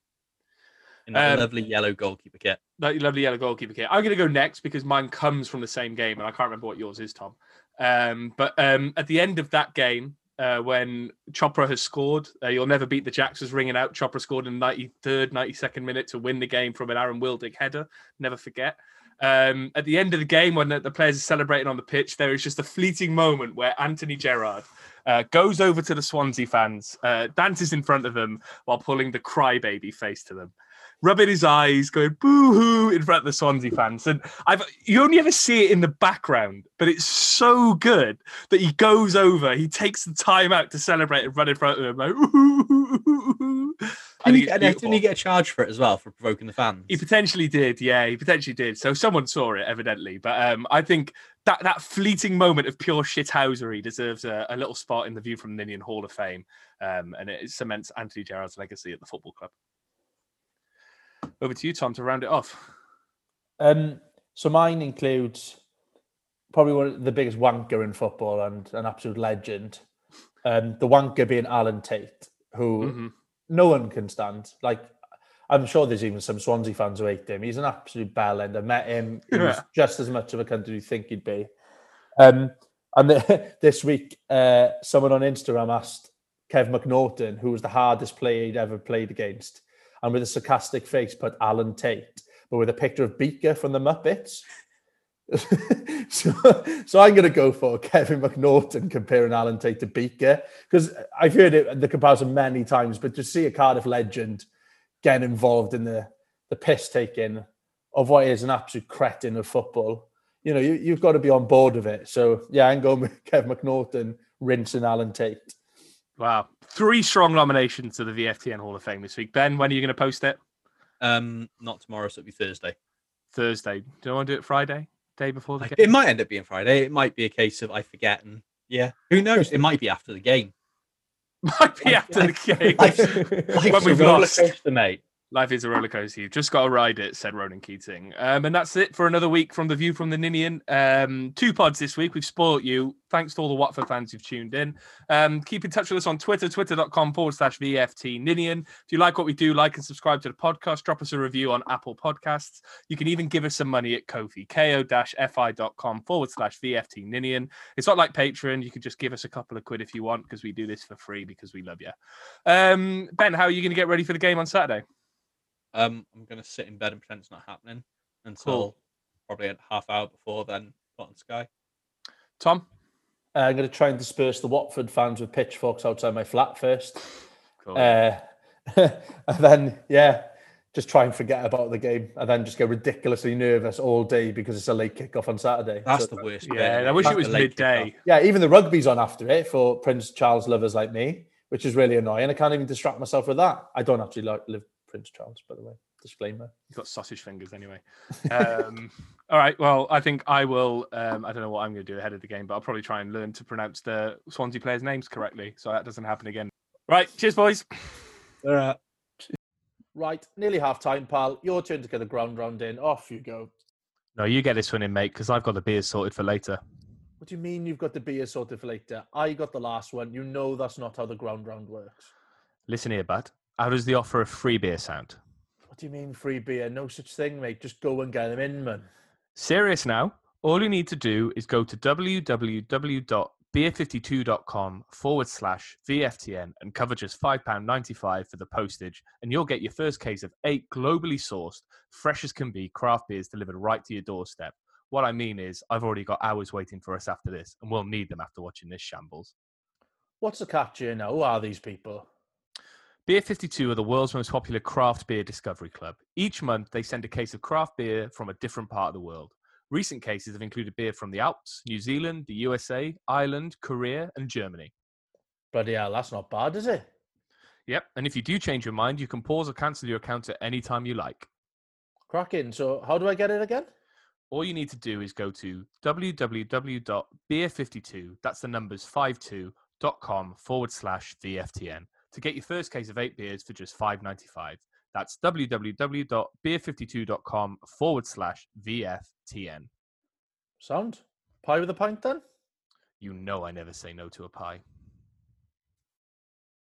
Speaker 3: in that
Speaker 2: Um,
Speaker 3: lovely yellow goalkeeper kit.
Speaker 2: That lovely yellow goalkeeper kit. I'm going to go next because mine comes from the same game, and I can't remember what yours is, Tom. Um, but um, at the end of that game, uh, when Chopra has scored, uh, you'll never beat the Jacks was ringing out. Chopra scored in the 93rd, 92nd minute to win the game from an Aaron Wildig header. Never forget. Um, at the end of the game, when the, players are celebrating on the pitch, there is just a fleeting moment where Anthony Gerrard uh, goes over to the Swansea fans, uh, dances in front of them while pulling the crybaby face to them rubbing his eyes, going boo hoo in front of the Swansea fans. And I've you only ever see it in the background, but it's so good that he goes over, he takes the time out to celebrate and run in front of them. Like,
Speaker 3: Didn't he, get, didn't he get a charge for it as well for provoking the fans?
Speaker 2: He potentially did, yeah, he potentially did. So someone saw it, evidently. But um, I think that that fleeting moment of pure shithousery deserves a, a little spot in the View from Ninian Hall of Fame, um, and it cements Anthony Gerrard's legacy at the football club. Over to you, Tom, to round it off.
Speaker 4: Um, so mine includes probably one of the biggest wanker in football and an absolute legend. Um, the wanker being Alan Tate, who
Speaker 2: Mhm.
Speaker 4: no one can stand. Like, I'm sure there's even some Swansea fans who hate him. He's an absolute bell end. I met him. He was just as much of a cunt as you think he'd be. Um, and the, this week, uh, someone on Instagram asked Kev McNaughton, who was the hardest player he'd ever played against, and with a sarcastic face put Alan Tate, but with a picture of Beaker from the Muppets. so, so I'm going to go for Kevin McNaughton comparing Alan Tate to Beaker because I've heard it the comparison many times, but to see a Cardiff legend get involved in the the piss taking of what is an absolute cretin of football, you know, you, you've got to be on board of it. So yeah, I'm going with Kev McNaughton rinsing Alan Tate.
Speaker 2: Wow. Three strong nominations to the VFTN Hall of Fame this week. Ben, when are you going to post it?
Speaker 3: Um, not tomorrow, so it'll be Thursday.
Speaker 2: Thursday. Do you want to do it Friday? Day before the
Speaker 3: I-
Speaker 2: game?
Speaker 3: It might end up being Friday. It might be a case of I forget, and yeah, who knows? It might be after the game.
Speaker 2: Might be after the game.
Speaker 3: Life's
Speaker 2: When we've
Speaker 3: roller
Speaker 2: lost.
Speaker 3: coaster, mate.
Speaker 2: Life is a roller coaster. You've just got to ride it, said Ronan Keating. Um, and that's it for another week from the View from the Ninian. Um, two pods this week. We've spoilt you. Thanks to all the Watford fans who've tuned in. Um, keep in touch with us on Twitter, twitter.com forward slash VFT Ninian. If you like what we do, like and subscribe to the podcast. Drop us a review on Apple Podcasts. You can even give us some money at Kofi, ko-fi.com forward slash VFT Ninian. It's not like Patreon. You can just give us a couple of quid if you want because we do this for free because we love you. Um, ben, how are you going to get ready for the game on Saturday?
Speaker 3: Um, I'm gonna sit in bed and pretend it's not happening until
Speaker 2: Cool.
Speaker 3: probably a half hour before then. Put on Sky.
Speaker 2: Tom?
Speaker 4: Uh, I'm going to try and disperse the Watford fans with pitchforks outside my flat first.
Speaker 2: Cool.
Speaker 4: Uh, and then, yeah, just try and forget about the game and then just get ridiculously nervous all day because it's a late kickoff on Saturday.
Speaker 3: That's
Speaker 4: So-
Speaker 3: the worst. bit,
Speaker 2: yeah, I wish
Speaker 3: That's
Speaker 2: it was
Speaker 3: the late
Speaker 2: midday.
Speaker 4: yeah, even the rugby's on after it for Prince Charles lovers like me, which is really annoying. I can't even distract myself with that. I don't actually like live Prince Charles, by the way. Disclaimer.
Speaker 2: He's got sausage fingers anyway. Um, all right. Well, I think I will. Um, I don't know what I'm going to do ahead of the game, but I'll probably try and learn to pronounce the Swansea players' names correctly so that doesn't happen again. Right. Cheers, boys.
Speaker 3: All right.
Speaker 4: Right, nearly half time, pal. Your turn to get the ground round in. Off you go.
Speaker 2: No, you get this one in, mate, because I've got the beers sorted for later.
Speaker 4: What do you mean you've got the beer sorted for later? I got the last one. You know that's not how the ground round works.
Speaker 2: Listen here, bud. How does the offer of free beer sound?
Speaker 4: What do you mean free beer? No such thing, mate. Just go and get them in, man.
Speaker 2: Serious now? All you need to do is go to www.beer52.com forward slash VFTN and cover just £5.95 for the postage, and you'll get your first case of eight globally sourced, fresh as can be craft beers delivered right to your doorstep. What I mean is, I've already got hours waiting for us after this, and we'll need them after watching this shambles.
Speaker 4: What's the catch here now? Who are these people?
Speaker 2: Beer 52 are the world's most popular craft beer discovery club. Each month, they send a case of craft beer from a different part of the world. Recent cases have included beer from the Alps, New Zealand, the USA, Ireland, Korea, and Germany.
Speaker 4: Bloody hell, that's not bad, is it?
Speaker 2: Yep, and if you do change your mind, you can pause or cancel your account at any time you like.
Speaker 4: Cracking. So how do I get it again?
Speaker 2: All you need to do is go to www.beer52, that's the numbers 52.com forward slash VFTN to get your first case of eight beers for just $5.95. That's www.beer52.com forward slash VFTN.
Speaker 4: Sound? Pie with a pint then?
Speaker 2: You know I never say no to a pie.